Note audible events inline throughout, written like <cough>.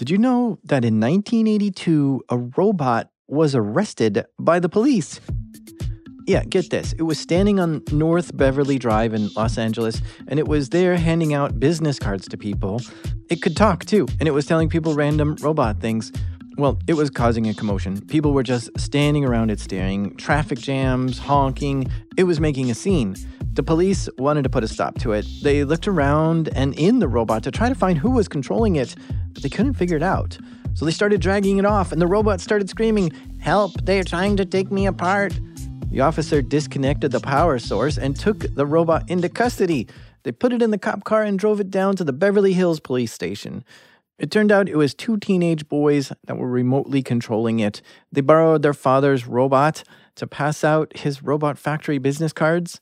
Did you know that in 1982, a robot was arrested by the police? Yeah, get this. It was standing on North Beverly Drive in Los Angeles, and it was there handing out business cards to people. It could talk too, and it was telling people random robot things. Well, it was causing a commotion. People were just standing around it staring, traffic jams, honking. It was making a scene. The police wanted to put a stop to it. They looked around and in the robot to try to find who was controlling it, but they couldn't figure it out. So they started dragging it off, and the robot started screaming, Help, they're trying to take me apart. The officer disconnected the power source and took the robot into custody. They put it in the cop car and drove it down to the Beverly Hills police station. It turned out it was two teenage boys that were remotely controlling it. They borrowed their father's robot to pass out his robot factory business cards.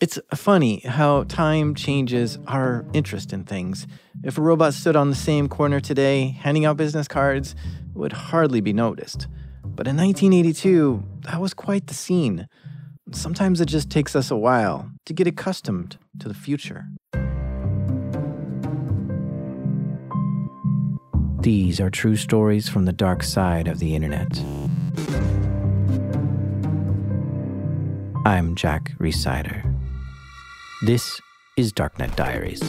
It's funny how time changes our interest in things. If a robot stood on the same corner today handing out business cards, it would hardly be noticed. But in 1982, that was quite the scene. Sometimes it just takes us a while to get accustomed to the future. These are true stories from the dark side of the internet. I'm Jack Rhysider. This is Darknet Diaries.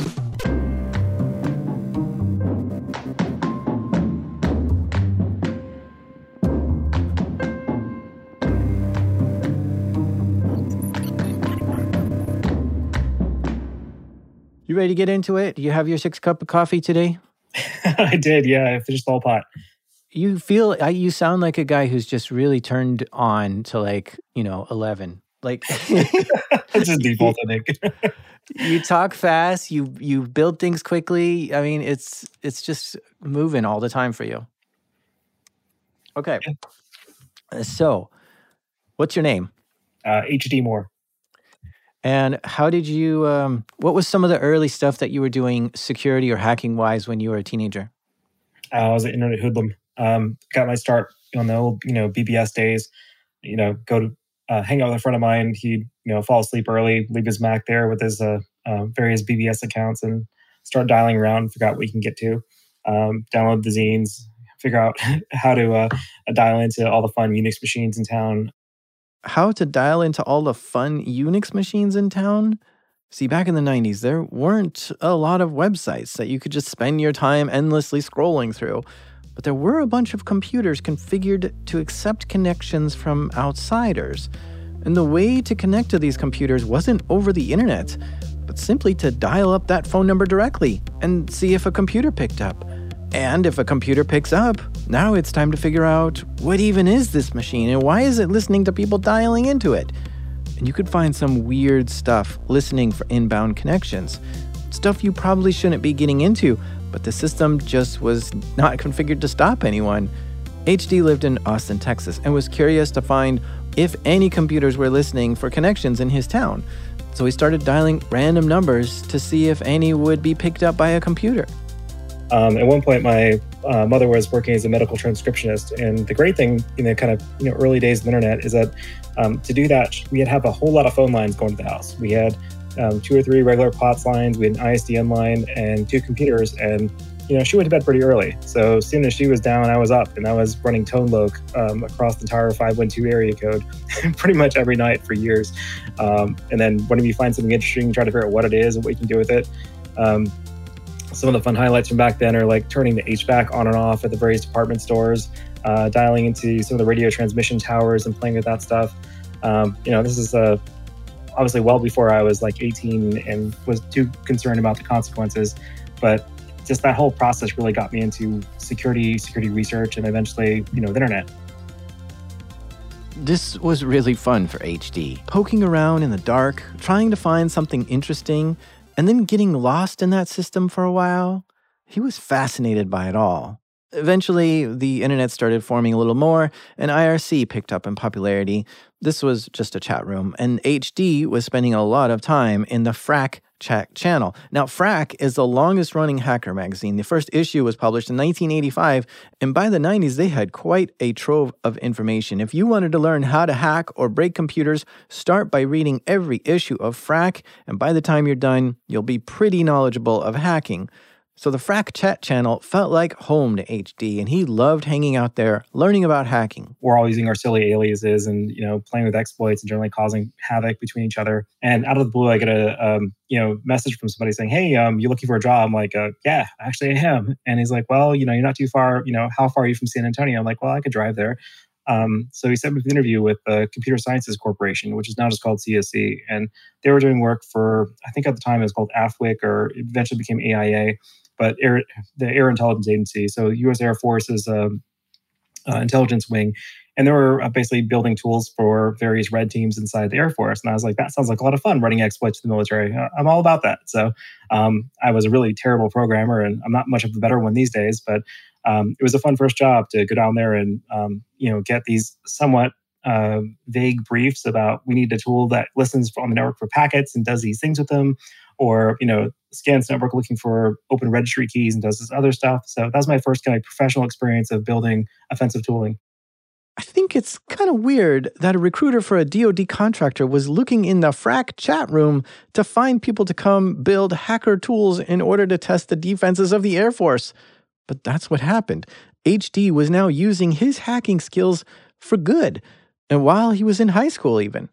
You ready to get into it? Do you have your six cup of coffee today? <laughs> I did, yeah. I finished the whole pot. You feel you sound like a guy who's just really turned on to like, you know, 11. Like <laughs> <laughs> It's just default, I think. you <laughs> talk fast, you you build things quickly. I mean, it's it's just moving all the time for you. Okay. So, what's your name? Uh, HD Moore. And how did you, um, what was some of the early stuff that you were doing security or hacking wise when you were a teenager? Uh, I was an internet hoodlum. Um, got my start on the old, you know, BBS days. You know, go to uh, hang out with a friend of mine. He'd, you know, fall asleep early, leave his Mac there with his uh, uh, various BBS accounts and start dialing around, figure out what you can get to. Um, download the zines, figure out <laughs> how to uh, dial into all the fun Unix machines in town. How to dial into all the fun Unix machines in town? See, back in the 90s, there weren't a lot of websites that you could just spend your time endlessly scrolling through. But there were a bunch of computers configured to accept connections from outsiders. And the way to connect to these computers wasn't over the internet, but simply to dial up that phone number directly and see if a computer picked up. And if a computer picks up, now it's time to figure out what even is this machine and why is it listening to people dialing into it? And you could find some weird stuff listening for inbound connections. Stuff you probably shouldn't be getting into, but the system just was not configured to stop anyone. HD lived in Austin, Texas, and was curious to find if any computers were listening for connections in his town. So he started dialing random numbers to see if any would be picked up by a computer. Um, at one point, my uh, mother was working as a medical transcriptionist, and the great thing in the kind of you know early days of the internet is that um, to do that, we had have a whole lot of phone lines going to the house. We had um, two or three regular POTS lines, we had an ISDN line, and two computers. And you know, she went to bed pretty early. So as soon as she was down, I was up, and I was running ToneLoc um, across the entire 512 area code <laughs> pretty much every night for years. Um, and then whenever you find something interesting, try to figure out what it is and what you can do with it. Um, some of the fun highlights from back then are like turning the HVAC on and off at the various department stores, uh, dialing into some of the radio transmission towers and playing with that stuff. Um, you know, this is uh, obviously well before I was like 18 and was too concerned about the consequences. But just that whole process really got me into security, security research, and eventually, you know, the internet. This was really fun for HD. Poking around in the dark, trying to find something interesting, and then getting lost in that system for a while. He was fascinated by it all. Eventually, the internet started forming a little more, and IRC picked up in popularity. This was just a chat room, and HD was spending a lot of time in the Phrack chat channel. Now, Phrack is the longest running hacker magazine. The first issue was published in 1985, and by the 90s, they had quite a trove of information. If you wanted to learn how to hack or break computers, start by reading every issue of Phrack, and by the time you're done, you'll be pretty knowledgeable of hacking. So the Phrack chat channel felt like home to HD, and he loved hanging out there, learning about hacking. We're all using our silly aliases and you know playing with exploits and generally causing havoc between each other. And out of the blue, I get a um, you know message from somebody saying, "Hey, um, you looking for a job?" I'm like, uh, "Yeah, actually, I am." And he's like, "Well, you know, you're not too far. You know, how far are you from San Antonio?" I'm like, "Well, I could drive there." Um, so he set me up an interview with the Computer Sciences Corporation, which is now just called CSC, and they were doing work for I think at the time it was called AFWIC or eventually became AIA but air, the Air Intelligence Agency, so U.S. Air Force's um, uh, intelligence wing, and they were uh, basically building tools for various red teams inside the Air Force. And I was like, that sounds like a lot of fun running exploits to the military. Uh, I'm all about that. So um, I was a really terrible programmer, and I'm not much of a better one these days, but um, it was a fun first job to go down there and um, you know get these somewhat uh, vague briefs about we need a tool that listens on the network for packets and does these things with them or you know scans network looking for open registry keys and does this other stuff so that was my first kind of professional experience of building offensive tooling I think it's kind of weird that a recruiter for a DoD contractor was looking in the Phrack chat room to find people to come build hacker tools in order to test the defenses of the Air Force. But that's what happened. HD was now using his hacking skills for good, and while he was in high school, even.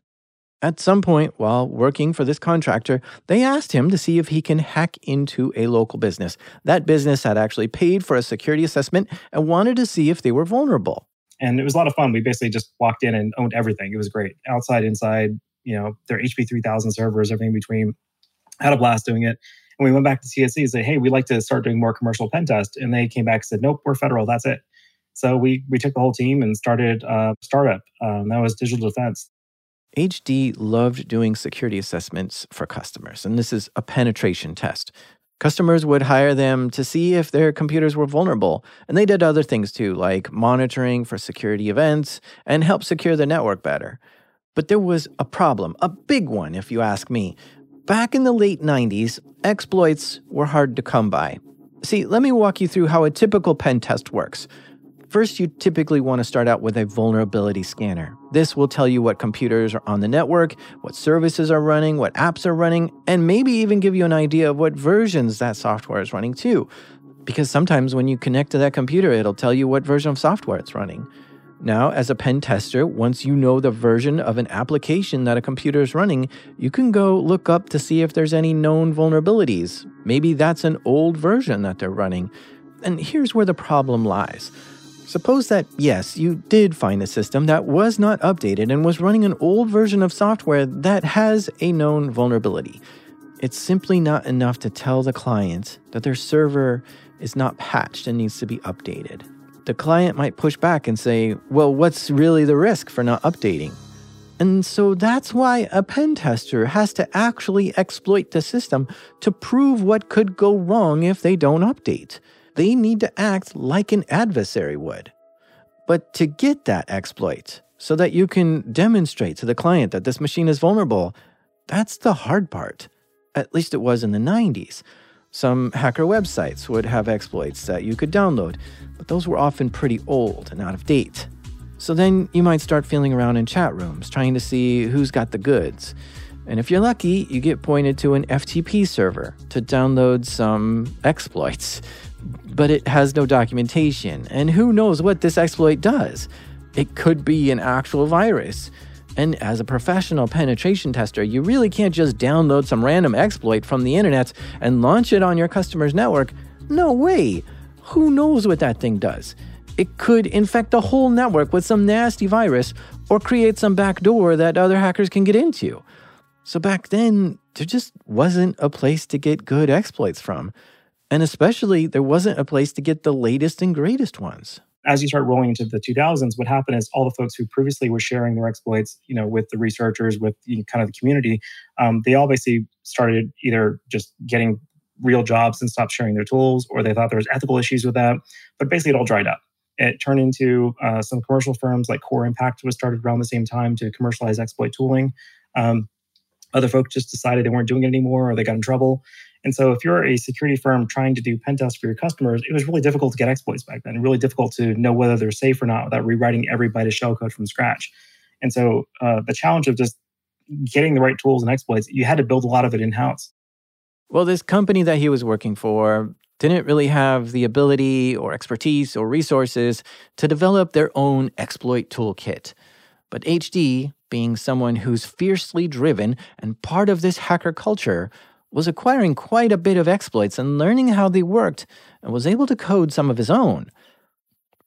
At some point, while working for this contractor, they asked him to see if he can hack into a local business. That business had actually paid for a security assessment and wanted to see if they were vulnerable. And it was a lot of fun. We basically just walked in and owned everything. It was great. Outside, inside, you know, their HP 3000 servers, everything between. Had a blast doing it. And we went back to CSC and said, hey, we'd like to start doing more commercial pen test. And they came back and said, nope, we're federal. That's it. So we we took the whole team and started a startup. Um, that was digital defense. HD loved doing security assessments for customers, and this is a penetration test. Customers would hire them to see if their computers were vulnerable, and they did other things too, like monitoring for security events and help secure the network better. But there was a problem, a big one, if you ask me. Back in the late 90s, exploits were hard to come by. See, let me walk you through how a typical pen test works. First, you typically want to start out with a vulnerability scanner. This will tell you what computers are on the network, what services are running, what apps are running, and maybe even give you an idea of what versions that software is running too. Because sometimes when you connect to that computer, it'll tell you what version of software it's running. Now, as a pen tester, once you know the version of an application that a computer is running, you can go look up to see if there's any known vulnerabilities. Maybe that's an old version that they're running. And here's where the problem lies. Suppose that, yes, you did find a system that was not updated and was running an old version of software that has a known vulnerability. It's simply not enough to tell the client that their server is not patched and needs to be updated. The client might push back and say, well, what's really the risk for not updating? And so that's why a pen tester has to actually exploit the system to prove what could go wrong if they don't update they need to act like an adversary would. But to get that exploit, so that you can demonstrate to the client that this machine is vulnerable, that's the hard part. At least it was in the 90s. Some hacker websites would have exploits that you could download, but those were often pretty old and out of date. So then you might start feeling around in chat rooms, trying to see who's got the goods. And if you're lucky, you get pointed to an FTP server to download some exploits but it has no documentation. And who knows what this exploit does? It could be an actual virus. And as a professional penetration tester, you really can't just download some random exploit from the internet and launch it on your customer's network. No way. Who knows what that thing does? It could infect the whole network with some nasty virus or create some backdoor that other hackers can get into. So back then, there just wasn't a place to get good exploits from. And especially, there wasn't a place to get the latest and greatest ones. As you start rolling into the 2000s, what happened is all the folks who previously were sharing their exploits, you know, with the researchers, with you know, kind of the community, um, they all basically started either just getting real jobs and stopped sharing their tools, or they thought there was ethical issues with that. But basically, it all dried up. It turned into uh, some commercial firms like Core Impact was started around the same time to commercialize exploit tooling. Um, other folks just decided they weren't doing it anymore, or they got in trouble. And so if you're a security firm trying to do pen tests for your customers, it was really difficult to get exploits back then, really difficult to know whether they're safe or not without rewriting every byte of shellcode from scratch. And so uh, the challenge of just getting the right tools and exploits, you had to build a lot of it in house. Well, this company that he was working for, didn't really have the ability or expertise or resources to develop their own exploit toolkit. But HD, being someone who's fiercely driven and part of this hacker culture, was acquiring quite a bit of exploits and learning how they worked and was able to code some of his own.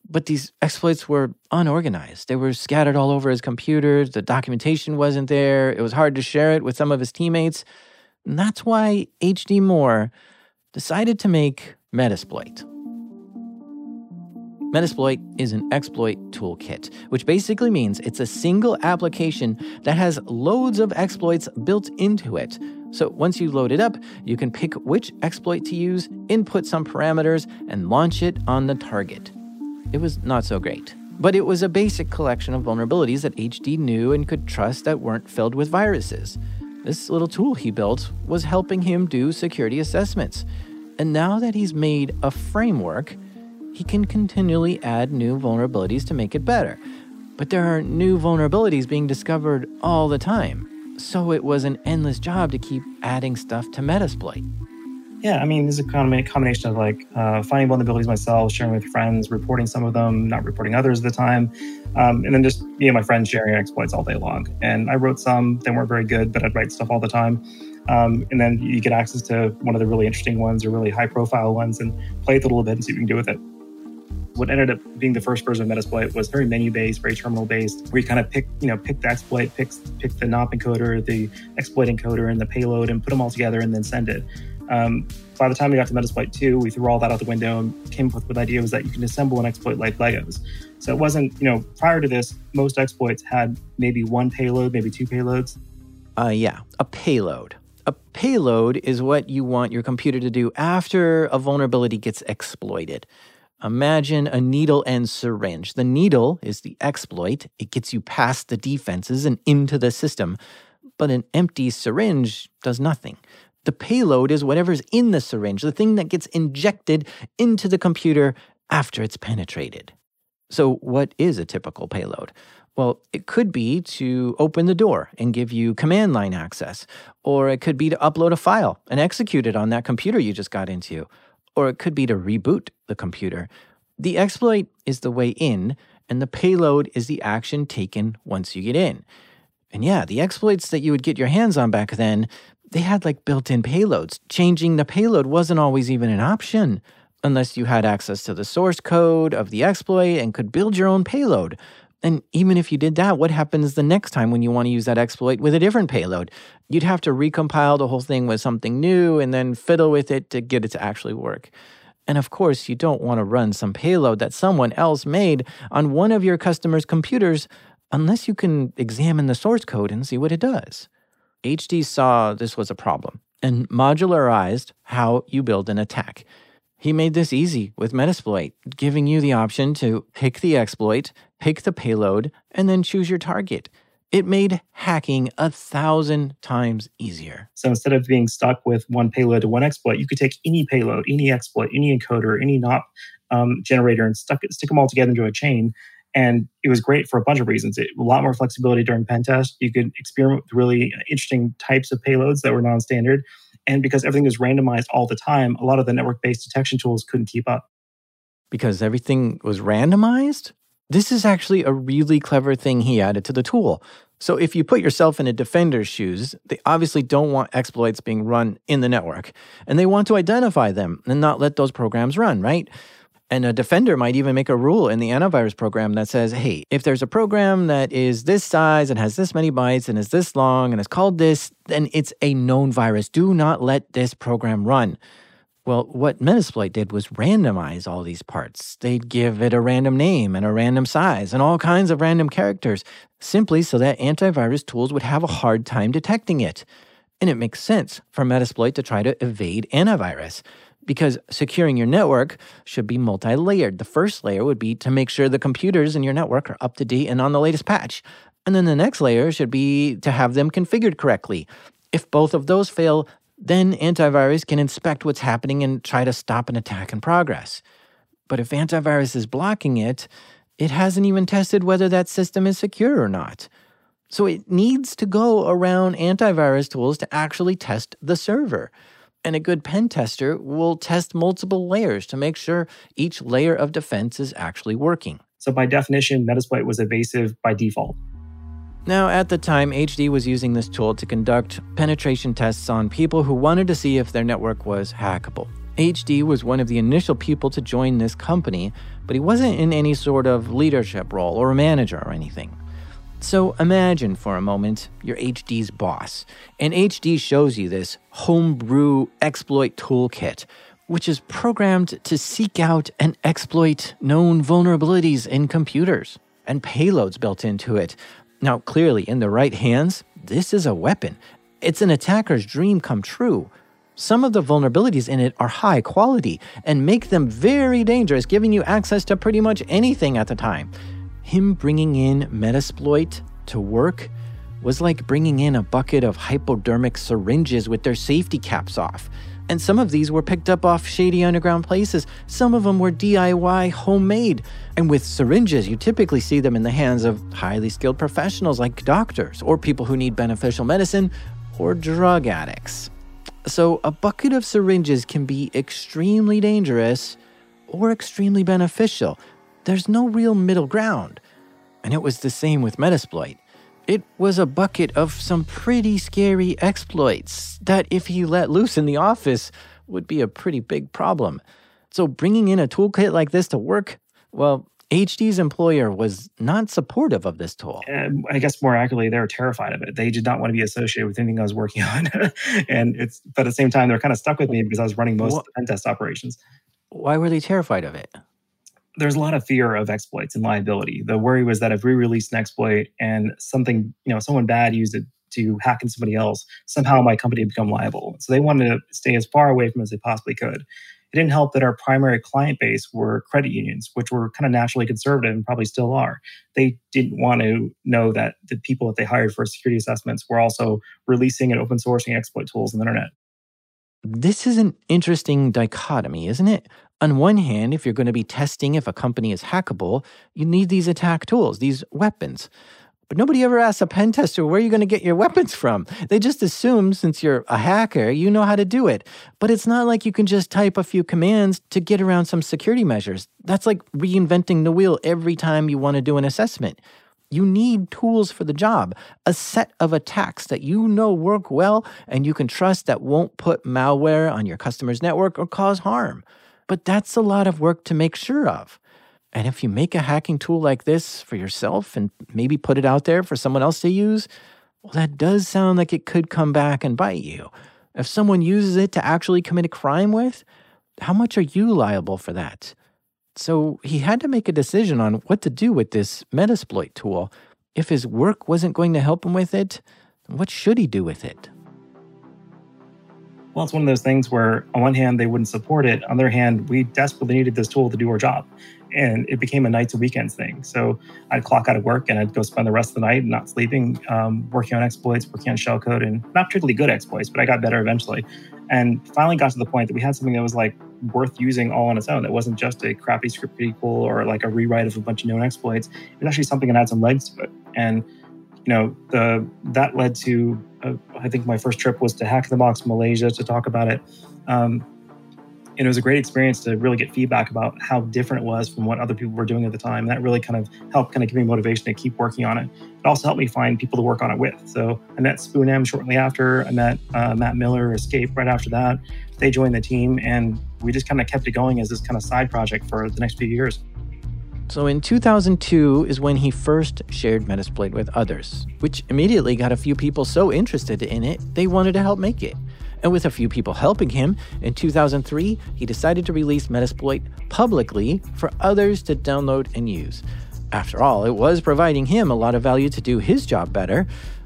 But these exploits were unorganized. They were scattered all over his computer, The documentation wasn't there. It was hard to share it with some of his teammates. And that's why H.D. Moore decided to make Metasploit. Metasploit is an exploit toolkit, which basically means it's a single application that has loads of exploits built into it. So once you load it up, you can pick which exploit to use, input some parameters, and launch it on the target. It was not so great, but it was a basic collection of vulnerabilities that HD knew and could trust that weren't filled with viruses. This little tool he built was helping him do security assessments. And now that he's made a framework, he can continually add new vulnerabilities to make it better. But there are new vulnerabilities being discovered all the time. So it was an endless job to keep adding stuff to Metasploit. Yeah, I mean, this is a combination of like uh, finding vulnerabilities myself, sharing with friends, reporting some of them, not reporting others at the time, um, and then just me and my friends sharing exploits all day long. And I wrote some they weren't very good, but I'd write stuff all the time. Um, and then you get access to one of the really interesting ones or really high profile ones and play it a little bit and see what you can do with it what ended up being the first version of Metasploit was very menu based, very terminal based, where you kind of pick, you know, pick the exploit, pick, pick the NOP encoder, the exploit encoder, and the payload, and put them all together, and then send it. Um, by the time we got to Metasploit 2, we threw all that out the window and came up with the idea was that you can assemble an exploit like Legos. So it wasn't, you know, prior to this, most exploits had maybe one payload, maybe two payloads. Uh, yeah, a payload. A payload is what you want your computer to do after a vulnerability gets exploited. Imagine a needle and syringe. The needle is the exploit, it gets you past the defenses and into the system. But an empty syringe does nothing. The payload is whatever's in the syringe, the thing that gets injected into the computer after it's penetrated. So, what is a typical payload? Well, it could be to open the door and give you command line access, or it could be to upload a file and execute it on that computer you just got into, or it could be to reboot the computer. The exploit is the way in, and the payload is the action taken once you get in. And yeah, the exploits that you would get your hands on back then, they had like built in payloads. Changing the payload wasn't always even an option unless you had access to the source code of the exploit and could build your own payload. And even if you did that, what happens the next time when you want to use that exploit with a different payload? You'd have to recompile the whole thing with something new and then fiddle with it to get it to actually work. And of course, you don't want to run some payload that someone else made on one of your customers' computers unless you can examine the source code and see what it does. HD saw this was a problem and modularized how you build an attack. He made this easy with Metasploit, giving you the option to pick the exploit, pick the payload, and then choose your target. It made hacking a thousand times easier. So instead of being stuck with one payload to one exploit, you could take any payload, any exploit, any encoder, any NOP um, generator, and stuck stick them all together into a chain and it was great for a bunch of reasons. It, a lot more flexibility during pen test. You could experiment with really interesting types of payloads that were non-standard. And because everything was randomized all the time, a lot of the network-based detection tools couldn't keep up. Because everything was randomized? This is actually a really clever thing he added to the tool. So if you put yourself in a defender's shoes, they obviously don't want exploits being run in the network. And they want to identify them and not let those programs run, right? And a defender might even make a rule in the antivirus program that says, hey, if there's a program that is this size and has this many bytes and is this long and is called this, then it's a known virus. Do not let this program run. Well, what Metasploit did was randomize all these parts. They'd give it a random name and a random size and all kinds of random characters, simply so that antivirus tools would have a hard time detecting it. And it makes sense for Metasploit to try to evade antivirus because securing your network should be multi layered. The first layer would be to make sure the computers in your network are up to date and on the latest patch. And then the next layer should be to have them configured correctly. If both of those fail, then antivirus can inspect what's happening and try to stop an attack in progress. But if antivirus is blocking it, it hasn't even tested whether that system is secure or not. So it needs to go around antivirus tools to actually test the server. And a good pen tester will test multiple layers to make sure each layer of defense is actually working. So, by definition, Metasploit was evasive by default. Now, at the time, HD was using this tool to conduct penetration tests on people who wanted to see if their network was hackable. HD was one of the initial people to join this company, but he wasn't in any sort of leadership role or a manager or anything. So imagine for a moment you're HD's boss, and HD shows you this homebrew exploit toolkit, which is programmed to seek out and exploit known vulnerabilities in computers and payloads built into it. Now, clearly, in the right hands, this is a weapon. It's an attacker's dream come true. Some of the vulnerabilities in it are high quality and make them very dangerous, giving you access to pretty much anything at the time him bringing in Metasploit to work was like bringing in a bucket of hypodermic syringes with their safety caps off. And some of these were picked up off shady underground places. Some of them were DIY homemade. And with syringes, you typically see them in the hands of highly skilled professionals like doctors, or people who need beneficial medicine, or drug addicts. So, a bucket of syringes can be extremely dangerous or extremely beneficial, there's no real middle ground. And it was the same with Metasploit. It was a bucket of some pretty scary exploits that, if he let loose in the office, would be a pretty big problem. So, bringing in a toolkit like this to work, well, HD's employer was not supportive of this tool. I guess more accurately, they were terrified of it. They did not want to be associated with anything I was working on. <laughs> and it's, but at the same time, they're kind of stuck with me because I was running most of the pen test operations. Why were they terrified of it? There's a lot of fear of exploits and liability. The worry was that if we released an exploit and something, you know, someone bad used it to hack in somebody else, somehow my company would become liable. So they wanted to stay as far away from as they possibly could. It didn't help that our primary client base were credit unions, which were kind of naturally conservative and probably still are. They didn't want to know that the people that they hired for security assessments were also releasing and open sourcing exploit tools on the internet. This is an interesting dichotomy, isn't it? On one hand, if you're going to be testing if a company is hackable, you need these attack tools, these weapons. But nobody ever asks a pen tester where are you're going to get your weapons from. They just assume since you're a hacker, you know how to do it. But it's not like you can just type a few commands to get around some security measures. That's like reinventing the wheel every time you want to do an assessment. You need tools for the job, a set of attacks that you know work well and you can trust that won't put malware on your customer's network or cause harm. But that's a lot of work to make sure of. And if you make a hacking tool like this for yourself and maybe put it out there for someone else to use, well, that does sound like it could come back and bite you. If someone uses it to actually commit a crime with, how much are you liable for that? So he had to make a decision on what to do with this Metasploit tool. If his work wasn't going to help him with it, what should he do with it? Well, it's one of those things where, on one hand, they wouldn't support it. On the other hand, we desperately needed this tool to do our job. And it became a nights and weekends thing. So I'd clock out of work and I'd go spend the rest of the night not sleeping, um, working on exploits, working on shellcode, and not particularly good exploits, but I got better eventually. And finally got to the point that we had something that was like worth using all on its own. That wasn't just a crappy script equal or like a rewrite of a bunch of known exploits. It was actually something that had some legs to it. And you know, the that led to uh, I think my first trip was to Hack the Box Malaysia to talk about it. Um, and it was a great experience to really get feedback about how different it was from what other people were doing at the time. And that really kind of helped kind of give me motivation to keep working on it. It also helped me find people to work on it with. So I met spoonm shortly after. I met uh, Matt Miller, skape right after that. They joined the team, and we just kind of kept it going as this kind of side project for the next few years. So in 2002 is when he first shared Metasploit with others, which immediately got a few people so interested in it, they wanted to help make it. And with a few people helping him, in 2003, he decided to release Metasploit publicly for others to download and use. After all, it was providing him a lot of value to do his job better,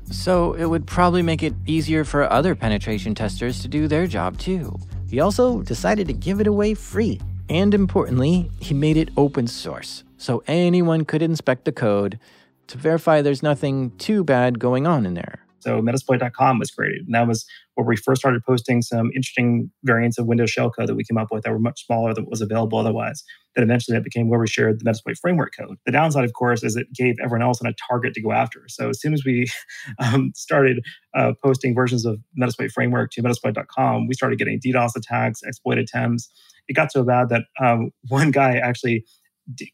so it would probably make it easier for other penetration testers to do their job too. He also decided to give it away free. And importantly, he made it open source so anyone could inspect the code to verify there's nothing too bad going on in there. So Metasploit.com was created. And that was where we first started posting some interesting variants of Windows shellcode that we came up with that were much smaller than what was available otherwise. Then eventually that became where we shared the Metasploit framework code. The downside, of course, is it gave everyone else a target to go after. So as soon as we <laughs> um, started uh, posting versions of Metasploit framework to Metasploit.com, we started getting DDoS attacks, exploit attempts. It got so bad that um, <laughs> one guy actually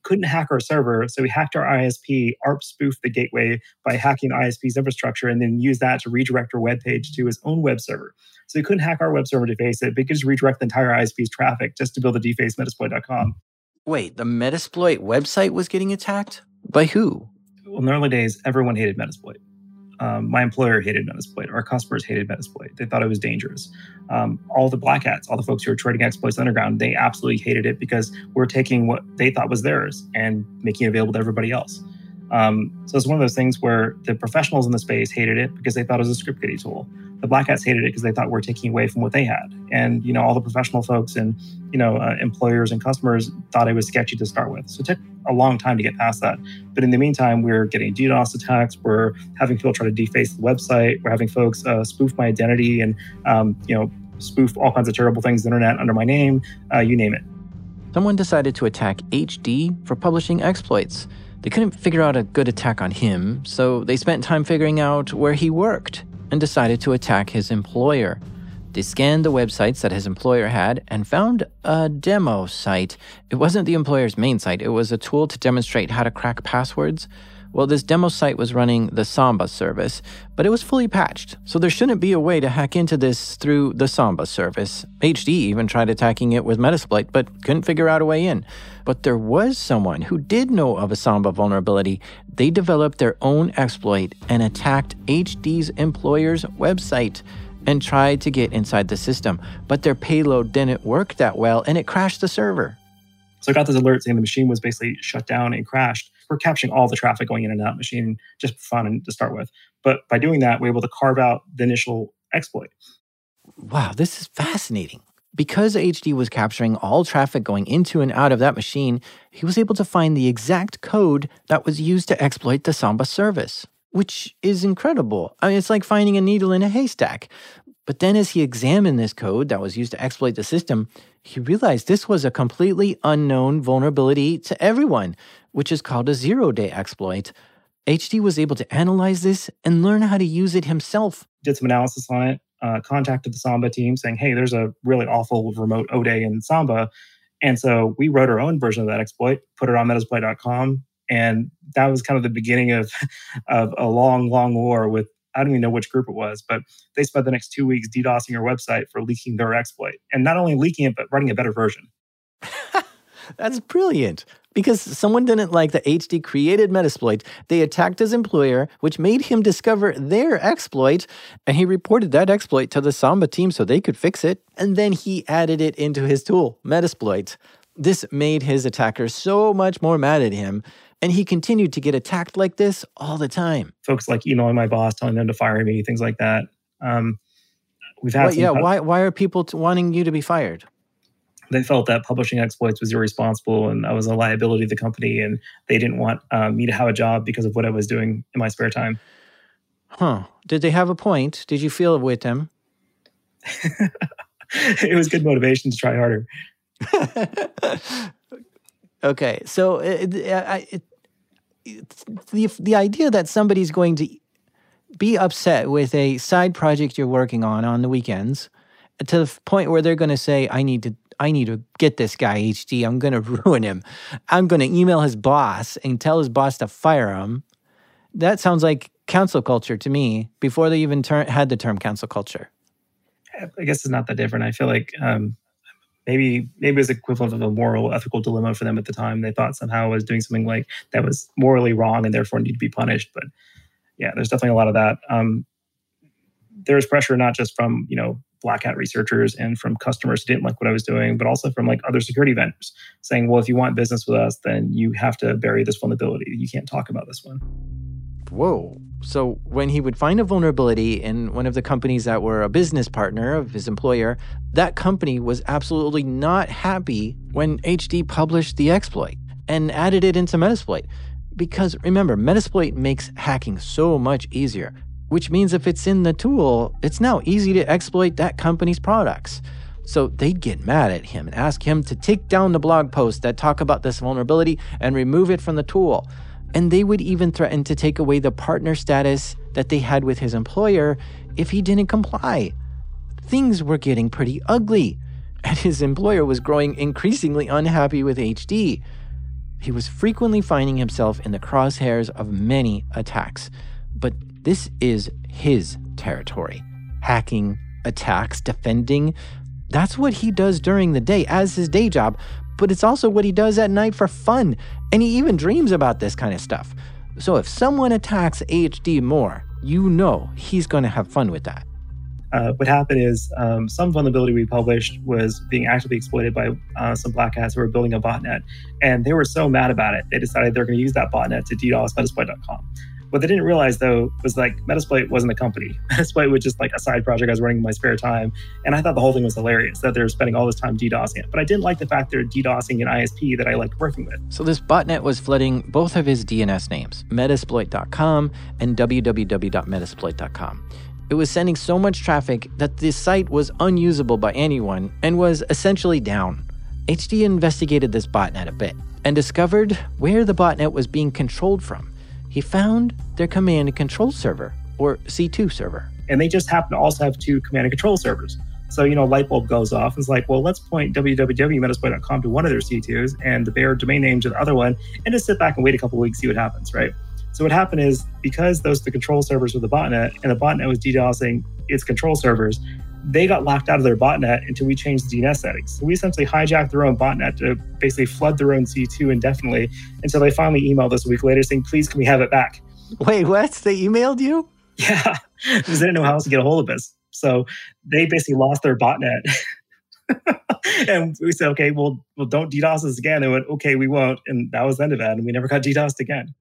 couldn't hack our server. So we hacked our ISP, ARP spoofed the gateway by hacking ISP's infrastructure, and then used that to redirect our web page to his own web server. So he couldn't hack our web server to deface it, but he could just redirect the entire ISP's traffic just to build a deface Metasploit.com. Wait, the Metasploit website was getting attacked? By who? Well, in the early days, everyone hated Metasploit. Um, my employer hated Metasploit. Our customers hated Metasploit. They thought it was dangerous. Um, all the black hats, all the folks who were trading exploits underground, they absolutely hated it because we're taking what they thought was theirs and making it available to everybody else. Um, so it's one of those things where the professionals in the space hated it because they thought it was a script kiddie tool. The black hats hated it because they thought we we're taking away from what they had. And you know, all the professional folks and you know, uh, employers and customers thought it was sketchy to start with. So it took a long time to get past that. But in the meantime, we're getting DDoS attacks. We're having people try to deface the website. We're having folks uh, spoof my identity and um, you know, spoof all kinds of terrible things on the internet under my name. Uh, you name it. Someone decided to attack HD for publishing exploits. They couldn't figure out a good attack on him, so they spent time figuring out where he worked and decided to attack his employer. They scanned the websites that his employer had and found a demo site. It wasn't the employer's main site, it was a tool to demonstrate how to crack passwords. Well, this demo site was running the Samba service, but it was fully patched, so there shouldn't be a way to hack into this through the Samba service. HD even tried attacking it with Metasploit, but couldn't figure out a way in. But there was someone who did know of a Samba vulnerability. They developed their own exploit and attacked HD's employer's website and tried to get inside the system, but their payload didn't work that well and it crashed the server. So I got this alert saying the machine was basically shut down and crashed we're capturing all the traffic going in and out machine just for fun to start with. But by doing that, we're able to carve out the initial exploit. Wow, this is fascinating. Because HD was capturing all traffic going into and out of that machine, he was able to find the exact code that was used to exploit the Samba service, which is incredible. I mean, it's like finding a needle in a haystack. But then, as he examined this code that was used to exploit the system, he realized this was a completely unknown vulnerability to everyone which is called a zero day exploit. HD was able to analyze this and learn how to use it himself. Did some analysis on it, uh, contacted the Samba team saying, hey, there's a really awful remote O day in Samba. And so we wrote our own version of that exploit, put it on metasploit.com. And that was kind of the beginning of, <laughs> of a long, long war with, I don't even know which group it was, but they spent the next two weeks DDoSing our website for leaking their exploit. And not only leaking it, but writing a better version. <laughs> That's brilliant. Because someone didn't like the HD created Metasploit, they attacked his employer, which made him discover their exploit, and he reported that exploit to the Samba team so they could fix it, and then he added it into his tool, Metasploit. This made his attackers so much more mad at him, and he continued to get attacked like this all the time. Folks like emailing my boss, telling them to fire me, things like that. Um, we've had well, yeah. Why why are people t- wanting you to be fired? They felt that publishing exploits was irresponsible and I was a liability to the company, and they didn't want um, me to have a job because of what I was doing in my spare time. Huh? Did they have a point? Did you feel it with them? <laughs> it was good motivation to try harder. <laughs> okay, so it, it, it, the the idea that somebody's going to be upset with a side project you're working on on the weekends to the point where they're going to say, "I need to I need to get this guy HD. I'm going <laughs> to ruin him. I'm going to email his boss and tell his boss to fire him. That sounds like cancel culture to me before they even ter- had the term cancel culture. I guess it's not that different. I feel like um, maybe maybe it's equivalent of a moral ethical dilemma for them at the time. They thought somehow I was doing something like that was morally wrong and therefore need to be punished. But yeah, there's definitely a lot of that. Um, pressure not just from you know black hat researchers and from customers who didn't like what I was doing, but also from like other security vendors saying, well, if you want business with us, then you have to bury this vulnerability. You can't talk about this one. Whoa. So when he would find a vulnerability in one of the companies that were a business partner of his employer, that company was absolutely not happy when HD published the exploit and added it into Metasploit. Because remember, Metasploit makes hacking so much easier. Which means if it's in the tool, it's now easy to exploit that company's products. So they'd get mad at him and ask him to take down the blog posts that talk about this vulnerability and remove it from the tool. And they would even threaten to take away the partner status that they had with his employer if he didn't comply. Things were getting pretty ugly, and his employer was growing increasingly unhappy with HD. He was frequently finding himself in the crosshairs of many attacks. But this is his territory hacking, attacks, defending, that's what he does during the day as his day job, but it's also what he does at night for fun. And he even dreams about this kind of stuff. So if someone attacks HD Moore, you know he's going to have fun with that. Uh, what happened is um, some vulnerability we published was being actively exploited by uh, some black hats who were building a botnet. And they were so mad about it, they decided they're going to use that botnet to DDoS Metasploit.com. What they didn't realize though was like Metasploit wasn't a company. <laughs> Metasploit was just like a side project I was running in my spare time. And I thought the whole thing was hilarious that they were spending all this time DDoSing it. But I didn't like the fact they're DDoSing an ISP that I liked working with. So this botnet was flooding both of his DNS names, Metasploit.com and www.metasploit.com. It was sending so much traffic that the site was unusable by anyone and was essentially down. HD investigated this botnet a bit and discovered where the botnet was being controlled from he found their command and control server, or C2 server. And they just happen to also have two command and control servers. So, you know, light bulb goes off it's like, well, let's point www.metasploit.com to one of their C2s and the bare domain name to the other one and just sit back and wait a couple weeks, see what happens, right? So what happened is because those the control servers were the botnet and the botnet was DDoSing its control servers, they got locked out of their botnet until we changed the DNS settings. So we essentially hijacked their own botnet to basically flood their own C2 indefinitely until they finally emailed us a week later saying, please, can we have it back? Wait, what? They emailed you? Yeah, <laughs> because they didn't know how else to get a hold of us. So they basically lost their botnet. <laughs> and we said, okay, well, well, don't DDoS us again. They went, okay, we won't. And that was the end of that. And we never got DDoSed again.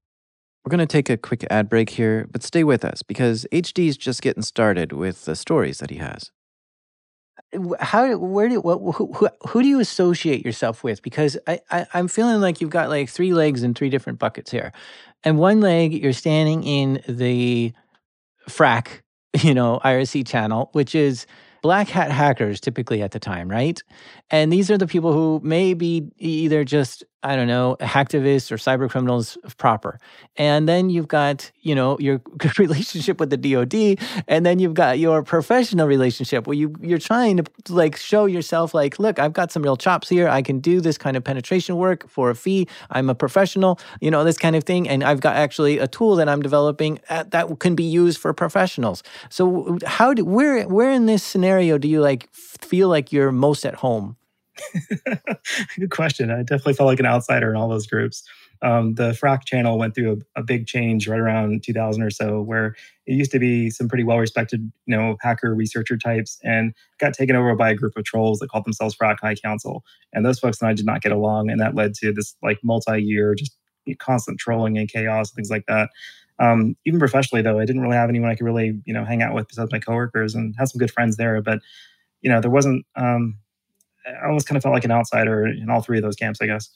We're going to take a quick ad break here, but stay with us because HD is just getting started with the stories that he has how where do what who, who, who do you associate yourself with? Because I, I i'm feeling like you've got like three legs in three different buckets here. And one leg you're standing in the Phrack <laughs> you know irc channel which is black hat hackers typically at the time right and these are the people who may be either just I don't know, hacktivists or cyber criminals proper. And then you've got, you know, your <laughs> relationship with the DoD, and then you've got your professional relationship where you you're trying to like show yourself like, look, I've got some real chops here. I can do this kind of penetration work for a fee. I'm a professional, you know, this kind of thing, and I've got actually a tool that I'm developing uh, that can be used for professionals. So how do where where in this scenario do you like feel like you're most at home? <laughs> Good question. I definitely felt like an outsider in all those groups. Um, the Phrack channel went through a, a, big change right around 2000 or so, where it used to be some pretty well-respected, you know, hacker researcher types, and got taken over by a group of trolls that called themselves Phrack High Council. And those folks and I did not get along, and that led to this like multi-year, just constant trolling and chaos, and things like that. Um, even professionally, though, I didn't really have anyone I could really, you know, hang out with besides my coworkers, and had some good friends there. But you know, there wasn't um, I almost kind of felt like an outsider in all three of those camps, I guess.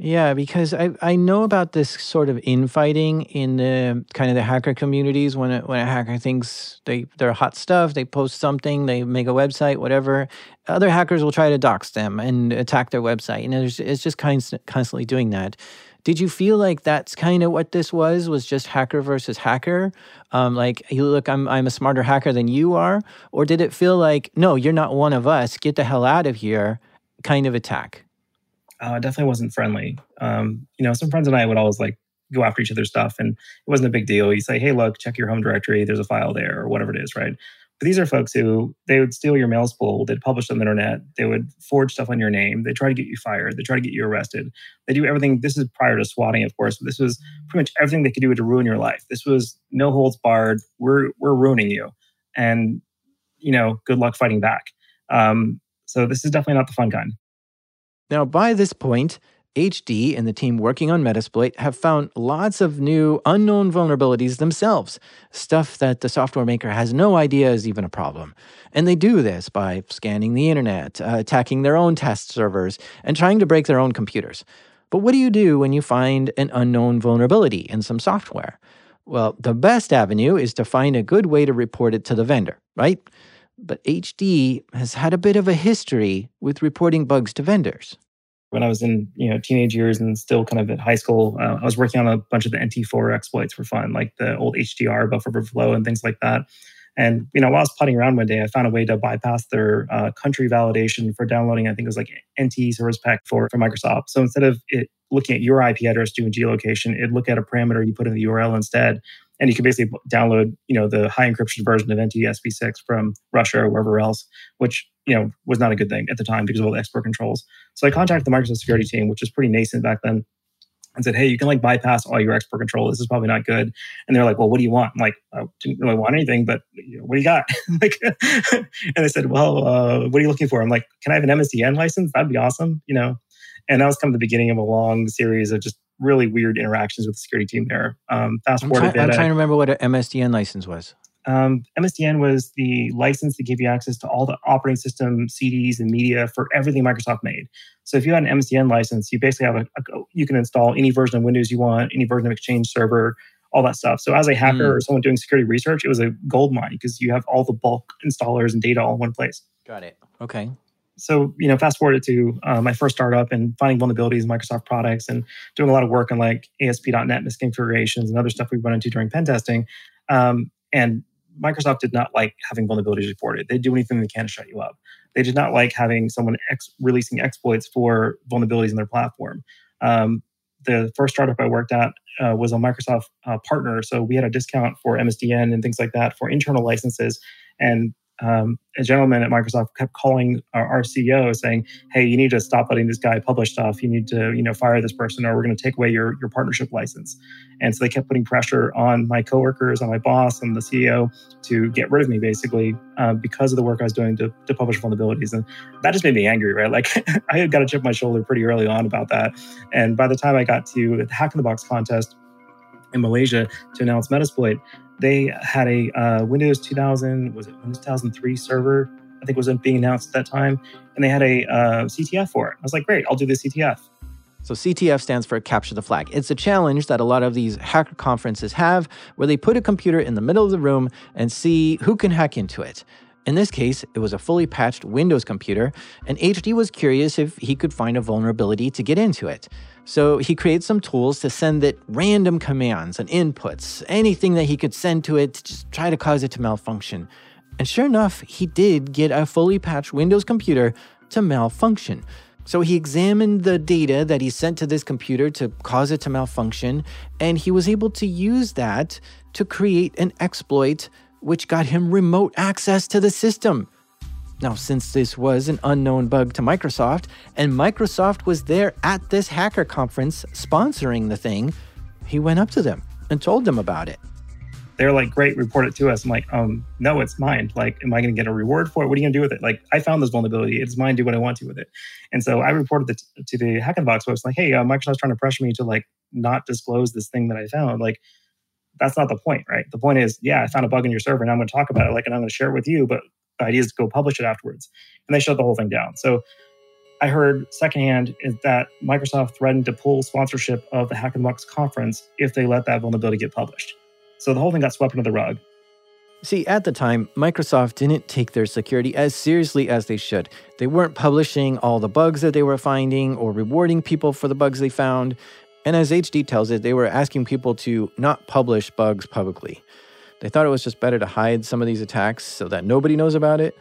Yeah, because I, I know about this sort of infighting in the kind of the hacker communities when a, when a hacker thinks they they're hot stuff, they post something, they make a website, whatever. Other hackers will try to dox them and attack their website, and it's, it's just const- constantly doing that. Did you feel like that's kind of what this was? Was just hacker versus hacker? Um, like, look, I'm I'm a smarter hacker than you are, or did it feel like, no, you're not one of us. Get the hell out of here, kind of attack? Uh, it definitely wasn't friendly. Um, you know, some friends and I would always like go after each other's stuff, and it wasn't a big deal. You say, hey, look, check your home directory. There's a file there, or whatever it is, right? These are folks who they would steal your mail spool, they'd publish on the internet, they would forge stuff on your name, they try to get you fired, they try to get you arrested. They do everything. This is prior to swatting, of course, but this was pretty much everything they could do to ruin your life. This was no holds barred. We're we're ruining you, and you know, good luck fighting back. Um, so this is definitely not the fun kind. Now, by this point, HD and the team working on Metasploit have found lots of new unknown vulnerabilities themselves, stuff that the software maker has no idea is even a problem. And they do this by scanning the internet, uh, attacking their own test servers, and trying to break their own computers. But what do you do when you find an unknown vulnerability in some software? Well, the best avenue is to find a good way to report it to the vendor, right? But HD has had a bit of a history with reporting bugs to vendors. When I was in you know teenage years and still kind of at high school, uh, I was working on a bunch of the NT4 exploits for fun, like the old HTR buffer overflow and things like that. And you know, while I was putting around one day, I found a way to bypass their uh, country validation for downloading. I think it was like NT Service Pack for for Microsoft. So instead of it looking at your IP address doing geolocation, it'd look at a parameter you put in the URL instead, and you can basically download you know the high encryption version of NTSP6 from Russia or wherever else, which you know was not a good thing at the time because of all the export controls. So I contacted the Microsoft security team, which was pretty nascent back then, and said, "Hey, you can like bypass all your export control. This is probably not good." And they're like, "Well, what do you want?" I'm like, "I didn't really want anything, but you know, what do you got?" <laughs> like, <laughs> and they said, "Well, uh, what are you looking for?" I'm like, "Can I have an MSDN license? That'd be awesome," you know. And that was kind of the beginning of a long series of just really weird interactions with the security team there. Um, fast I'm, forward try- a bit. I'm trying to remember what an MSDN license was. um, MSDN was the license that gave you access to all the operating system, CDs, and media for everything Microsoft made. So if you had an MSDN license, you basically have a, a you can install any version of Windows you want, any version of Exchange Server, all that stuff. So as a hacker Mm. or someone doing security research, it was a gold mine because you have all the bulk installers and data all in one place. Got it. Okay. So you know, fast forward to uh, my first startup and finding vulnerabilities in Microsoft products and doing a lot of work on like ASP.NET misconfigurations and other stuff we run into during pen testing. Um, and Microsoft did not like having vulnerabilities reported. They do anything they can to shut you up. They did not like having someone ex- releasing exploits for vulnerabilities in their platform. Um, the first startup I worked at uh, was a Microsoft uh, partner, so we had a discount for MSDN and things like that for internal licenses. And um, a gentleman at Microsoft kept calling our, CEO saying, "Hey, you need to stop letting this guy publish stuff. You need to, you know, fire this person, or we're going to take away your your partnership license." And so they kept putting pressure on my coworkers, on my boss, and the CEO to get rid of me, basically, uh, because of the work I was doing to, to publish vulnerabilities. And that just made me angry, right? Like <laughs> I had got a chip on my shoulder pretty early on about that. And by the time I got to the Hack in the Box contest in Malaysia to announce Metasploit, they had a uh, Windows 2000 was it Windows 2003 server I think was being announced at that time, and they had a uh, CTF for it. I was like, great, I'll do the CTF. So CTF stands for Capture the Flag. It's a challenge that a lot of these hacker conferences have where they put a computer in the middle of the room and see who can hack into it. In this case, it was a fully patched Windows computer, and HD was curious if he could find a vulnerability to get into it. So he created some tools to send it random commands and inputs, anything that he could send to it to just try to cause it to malfunction. And sure enough, he did get a fully patched Windows computer to malfunction. So he examined the data that he sent to this computer to cause it to malfunction, and he was able to use that to create an exploit which got him remote access to the system. Now, since this was an unknown bug to Microsoft, and Microsoft was there at this hacker conference sponsoring the thing, he went up to them and told them about it. They're like, great, report it to us. I'm like, um, no, it's mine. Like, am I going to get a reward for it? What are you going to do with it? Like, I found this vulnerability. It's mine. Do what I want to with it. And so I reported it to the Hack in the Box like, hey, uh, Microsoft's trying to pressure me to like not disclose this thing that I found. Like, that's not the point, right? The point is, yeah, I found a bug in your server, and I'm going to talk about it. Like, and I'm going to share it with you. But the idea is to go publish it afterwards. And they shut the whole thing down. So I heard secondhand is that Microsoft threatened to pull sponsorship of the Hack the Box conference if they let that vulnerability get published. So the whole thing got swept under the rug. See, at the time, Microsoft didn't take their security as seriously as they should. They weren't publishing all the bugs that they were finding or rewarding people for the bugs they found. And as HD tells it, they were asking people to not publish bugs publicly. They thought it was just better to hide some of these attacks so that nobody knows about it.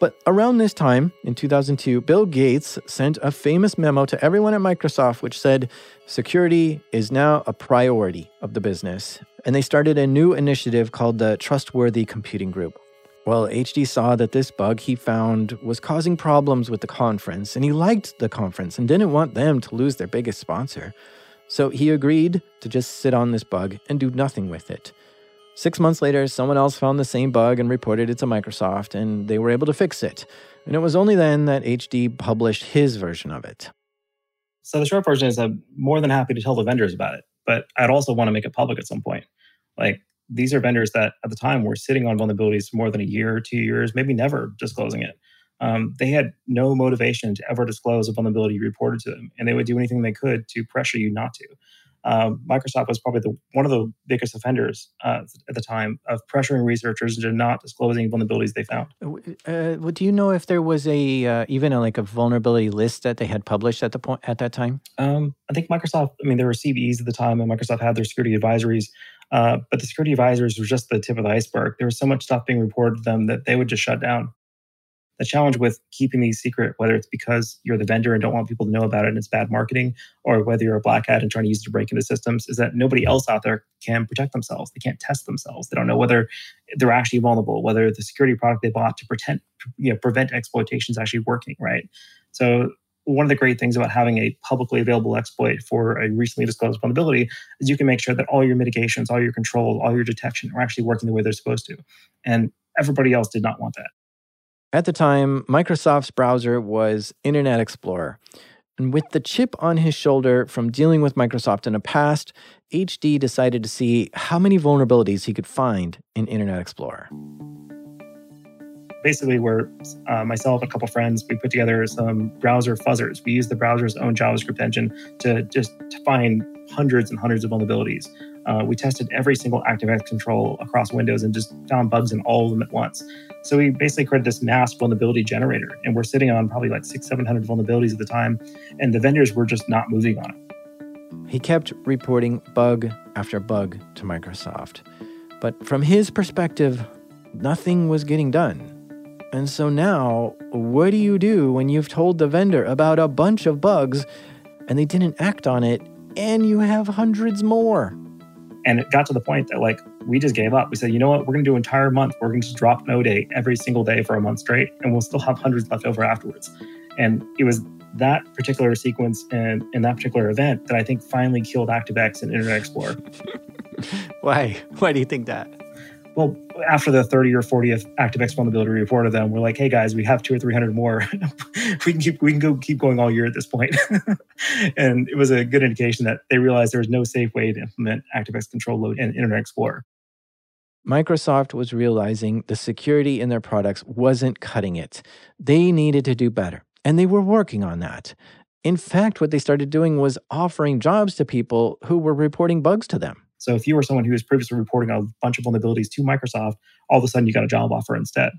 But around this time, in 2002, Bill Gates sent a famous memo to everyone at Microsoft which said, Security is now a priority of the business. And they started a new initiative called the Trustworthy Computing Group. Well, HD saw that this bug he found was causing problems with the conference, and he liked the conference and didn't want them to lose their biggest sponsor. So he agreed to just sit on this bug and do nothing with it. Six months later, someone else found the same bug and reported it to Microsoft, and they were able to fix it. And it was only then that HD published his version of it. So the short version is I'm more than happy to tell the vendors about it, but I'd also want to make it public at some point. Like these are vendors that at the time were sitting on vulnerabilities for more than a year, two years, maybe never disclosing it. Um, they had no motivation to ever disclose a vulnerability reported to them, and they would do anything they could to pressure you not to. uh, Microsoft was probably the, one of the biggest offenders uh, at the time of pressuring researchers into not disclosing vulnerabilities they found. Uh, well, do you know if there was a uh, even a, like a vulnerability list that they had published at the point at that time? Um, I think Microsoft. I mean, there were CVEs at the time, and Microsoft had their security advisories. Uh, but the security advisors were just the tip of the iceberg. There was so much stuff being reported to them that they would just shut down the challenge with keeping these secret, whether it's because you're the vendor and don't want people to know about it and it's bad marketing, or whether you're a black hat and trying to use it to break into systems, is that nobody else out there can protect themselves. They can't test themselves. They don't know whether they're actually vulnerable, whether the security product they bought to pretend, you know, prevent exploitation is actually working, right? So one of the great things about having a publicly available exploit for a recently disclosed vulnerability is you can make sure that all your mitigations, all your controls, all your detection are actually working the way they're supposed to. And everybody else did not want that. At the time, Microsoft's browser was Internet Explorer. And with the chip on his shoulder from dealing with Microsoft in the past, HD decided to see how many vulnerabilities he could find in Internet Explorer. Basically, where uh, myself a couple friends, we put together some browser fuzzers. We used the browser's own JavaScript engine to just find hundreds and hundreds of vulnerabilities. Uh, we tested every single ActiveX control across Windows and just found bugs in all of them at once. So we basically created this mass vulnerability generator, and we're sitting on probably like six, seven hundred vulnerabilities at the time, and the vendors were just not moving on it. He kept reporting bug after bug to Microsoft, but from his perspective, nothing was getting done. And so now, what do you do when you've told the vendor about a bunch of bugs and they didn't act on it, and you have hundreds more? And it got to the point that like we just gave up. We said, you know what, we're going to do an entire month. We're going to just drop no date every single day for a month straight, and we'll still have hundreds left over afterwards. And it was that particular sequence and, in that particular event that I think finally killed ActiveX and Internet Explorer. <laughs> Why? Why do you think that? Well, after the 30 or 40th ActiveX vulnerability report of them, we're like, hey guys, we have two or 300 more. <laughs> we can keep, we can go keep going all year at this point. <laughs> and it was a good indication that they realized there was no safe way to implement ActiveX control load in Internet Explorer. Microsoft was realizing the security in their products wasn't cutting it. They needed to do better, and they were working on that. In fact, what they started doing was offering jobs to people who were reporting bugs to them. So if you were someone who was previously reporting a bunch of vulnerabilities to Microsoft, all of a sudden you got a job offer instead.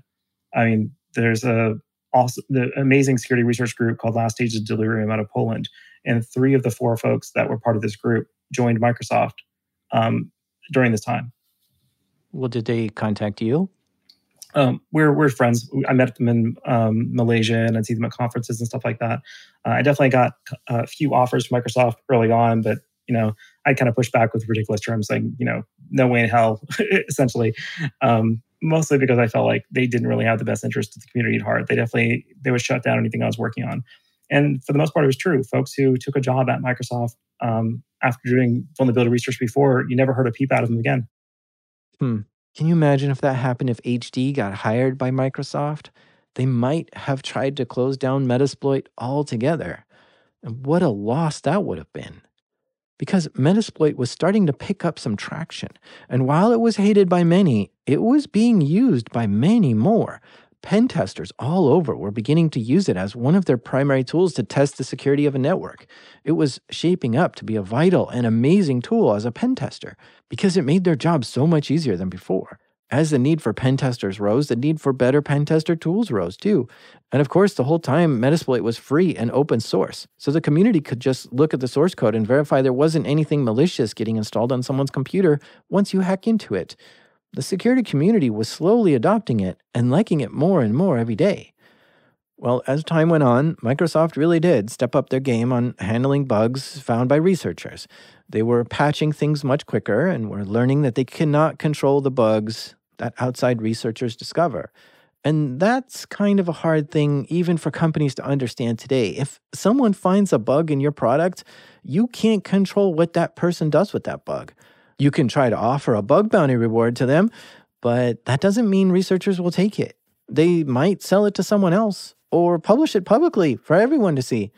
I mean, there's a also the amazing security research group called Last Stages of Delirium out of Poland, and three of the four folks that were part of this group joined Microsoft um, during this time. Well, did they contact you? Um, we're we're friends. I met them in um, Malaysia and I'd see them at conferences and stuff like that. Uh, I definitely got a few offers from Microsoft early on, but you know, I kind of pushed back with ridiculous terms, saying, you know, no way in hell, <laughs> essentially. Um, mostly because I felt like they didn't really have the best interest of the community at heart. They definitely they would shut down anything I was working on, and for the most part, it was true. Folks who took a job at Microsoft um, after doing vulnerability research before, you never heard a peep out of them again. Hmm. Can you imagine if that happened if HD got hired by Microsoft? They might have tried to close down Metasploit altogether. And what a loss that would have been. Because Metasploit was starting to pick up some traction, and while it was hated by many, it was being used by many more. Pen testers all over were beginning to use it as one of their primary tools to test the security of a network. It was shaping up to be a vital and amazing tool as a pen tester because it made their job so much easier than before. As the need for pen testers rose, the need for better pen tester tools rose too. And of course, the whole time, Metasploit was free and open source. So the community could just look at the source code and verify there wasn't anything malicious getting installed on someone's computer once you hack into it the security community was slowly adopting it and liking it more and more every day. Well, as time went on, Microsoft really did step up their game on handling bugs found by researchers. They were patching things much quicker and were learning that they cannot control the bugs that outside researchers discover. And that's kind of a hard thing even for companies to understand today. If someone finds a bug in your product, you can't control what that person does with that bug. You can try to offer a bug bounty reward to them, but that doesn't mean researchers will take it. They might sell it to someone else or publish it publicly for everyone to see.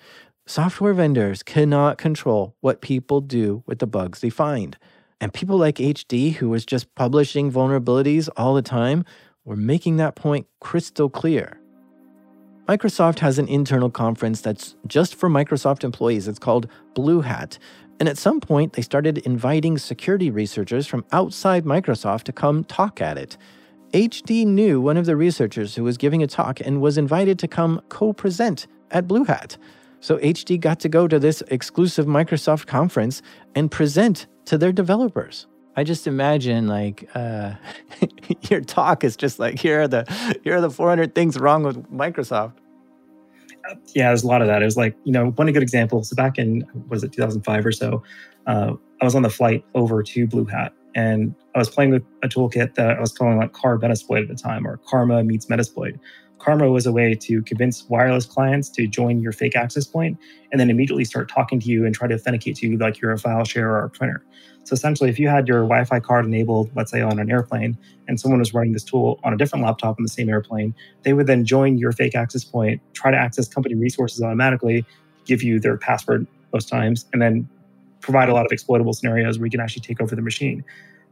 Software vendors cannot control what people do with the bugs they find. And people like HD, who was just publishing vulnerabilities all the time, were making that point crystal clear. Microsoft has an internal conference that's just for Microsoft employees. It's called Blue Hat. And at some point, they started inviting security researchers from outside Microsoft to come talk at it. HD knew one of the researchers who was giving a talk and was invited to come co present at Blue Hat. So HD got to go to this exclusive Microsoft conference and present to their developers. I just imagine like uh, <laughs> your talk is just like here are the here are the 400 things wrong with Microsoft. Yeah, there's a lot of that. It was like you know one good example. So back in was it 2005 or so, uh, I was on the flight over to Blue Hat, and I was playing with a toolkit that I was calling like Karmetasploit at the time, or Karma meets Metasploit. Karma was a way to convince wireless clients to join your fake access point and then immediately start talking to you and try to authenticate to you like you're a file share or a printer. So essentially, if you had your Wi Fi card enabled, let's say on an airplane, and someone was running this tool on a different laptop in the same airplane, they would then join your fake access point, try to access company resources automatically, give you their password most times, and then provide a lot of exploitable scenarios where you can actually take over the machine.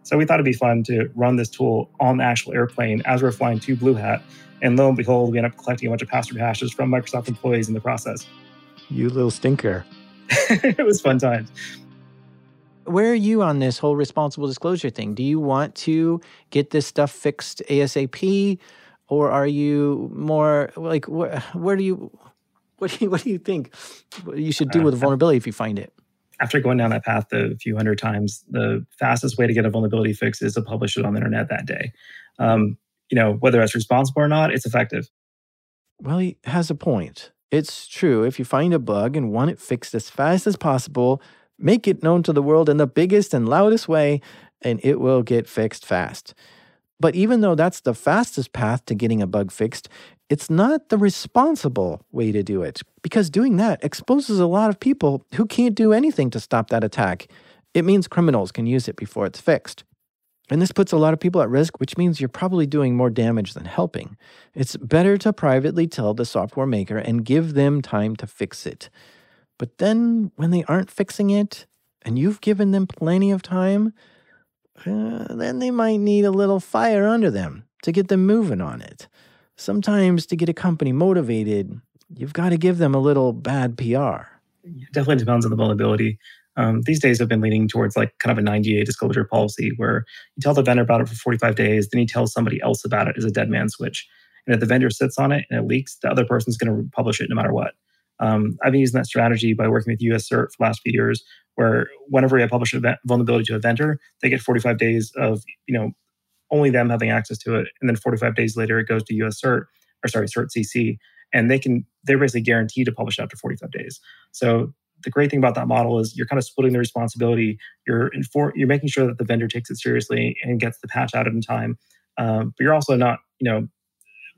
So we thought it'd be fun to run this tool on the actual airplane as we're flying to Blue Hat. And lo and behold, we end up collecting a bunch of password hashes from Microsoft employees in the process. You little stinker. <laughs> it was fun times. Where are you on this whole responsible disclosure thing? Do you want to get this stuff fixed ASAP? Or are you more like, where, where do you, what do you, what do you think you should do uh, with a vulnerability if you find it? After going down that path a few hundred times, the fastest way to get a vulnerability fix is to publish it on the internet that day. Um, you know, whether that's responsible or not, it's effective. Well, he has a point. It's true. If you find a bug and want it fixed as fast as possible, make it known to the world in the biggest and loudest way, and it will get fixed fast. But even though that's the fastest path to getting a bug fixed, it's not the responsible way to do it because doing that exposes a lot of people who can't do anything to stop that attack. It means criminals can use it before it's fixed. And this puts a lot of people at risk, which means you're probably doing more damage than helping. It's better to privately tell the software maker and give them time to fix it. But then, when they aren't fixing it, and you've given them plenty of time, uh, then they might need a little fire under them to get them moving on it sometimes to get a company motivated, you've got to give them a little bad PR. It definitely depends on the vulnerability. Um, these days, I've been leaning towards like kind of a 90 day disclosure policy where you tell the vendor about it for 45 days, then you tell somebody else about it as a dead man switch. And if the vendor sits on it and it leaks, the other person's going to publish it no matter what. Um, I've been using that strategy by working with US CERT for the last few years, where whenever I publish a vulnerability to a vendor, they get 45 days of you know only them having access to it. And then 45 days later, it goes to US CERT, or sorry, CERT CC, and they can, they're basically guaranteed to publish after 45 days. So the great thing about that model is you're kind of splitting the responsibility. You're you're making sure that the vendor takes it seriously and gets the patch out in time. Um, but you're also not, you know,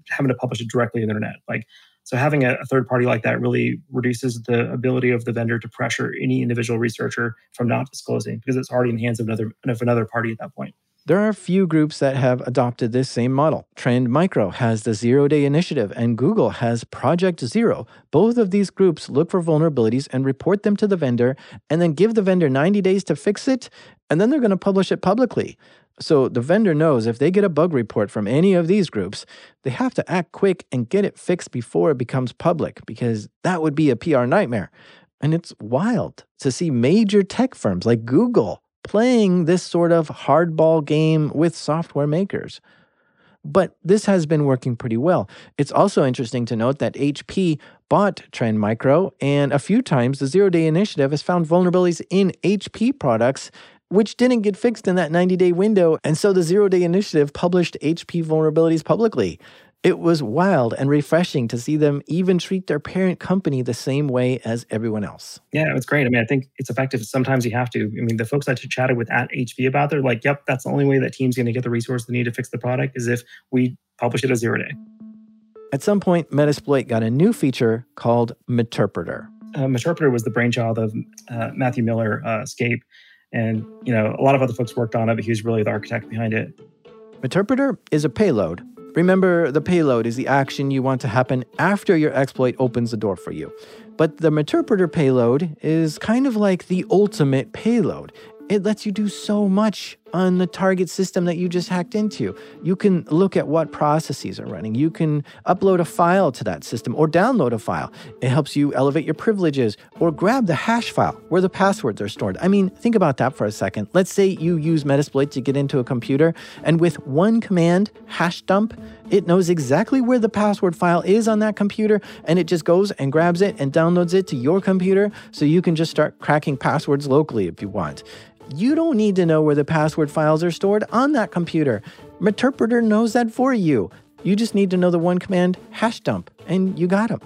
having to publish it directly on the internet. Like, so having a, a third party like that really reduces the ability of the vendor to pressure any individual researcher from not disclosing because it's already in the hands of another of another party at that point. There are a few groups that have adopted this same model. Trend Micro has the Zero Day Initiative, and Google has Project Zero. Both of these groups look for vulnerabilities and report them to the vendor, and then give the vendor 90 days to fix it, and then they're going to publish it publicly. So the vendor knows if they get a bug report from any of these groups, they have to act quick and get it fixed before it becomes public, because that would be a PR nightmare. And it's wild to see major tech firms like Google playing this sort of hardball game with software makers. But this has been working pretty well. It's also interesting to note that HP bought Trend Micro, and a few times the Zero Day Initiative has found vulnerabilities in HP products which didn't get fixed in that 90 day window. And so the Zero Day Initiative published HP vulnerabilities publicly. It was wild and refreshing to see them even treat their parent company the same way as everyone else. Yeah, it's great. I mean, I think it's effective. Sometimes you have to. I mean, the folks I chatted with at HP about, they're like, yep, that's the only way that team's going to get the resource they need to fix the product is if we publish it as zero day. At some point, Metasploit got a new feature called Meterpreter. Uh, Meterpreter was the brainchild of uh, Matthew Miller, uh, skape. And, you know, a lot of other folks worked on it, but he was really the architect behind it. Meterpreter is a payload Remember, the payload is the action you want to happen after your exploit opens the door for you. But the Meterpreter payload is kind of like the ultimate payload. It lets you do so much on the target system that you just hacked into. You can look at what processes are running. You can upload a file to that system or download a file. It helps you elevate your privileges or grab the hash file where the passwords are stored. I mean, think about that for a second. Let's say you use Metasploit to get into a computer, and with one command, hash dump, it knows exactly where the password file is on that computer, and it just goes and grabs it and downloads it to your computer so you can just start cracking passwords locally if you want. You don't need to know where the password files are stored on that computer. Meterpreter knows that for you. You just need to know the one command hash dump, and you got them.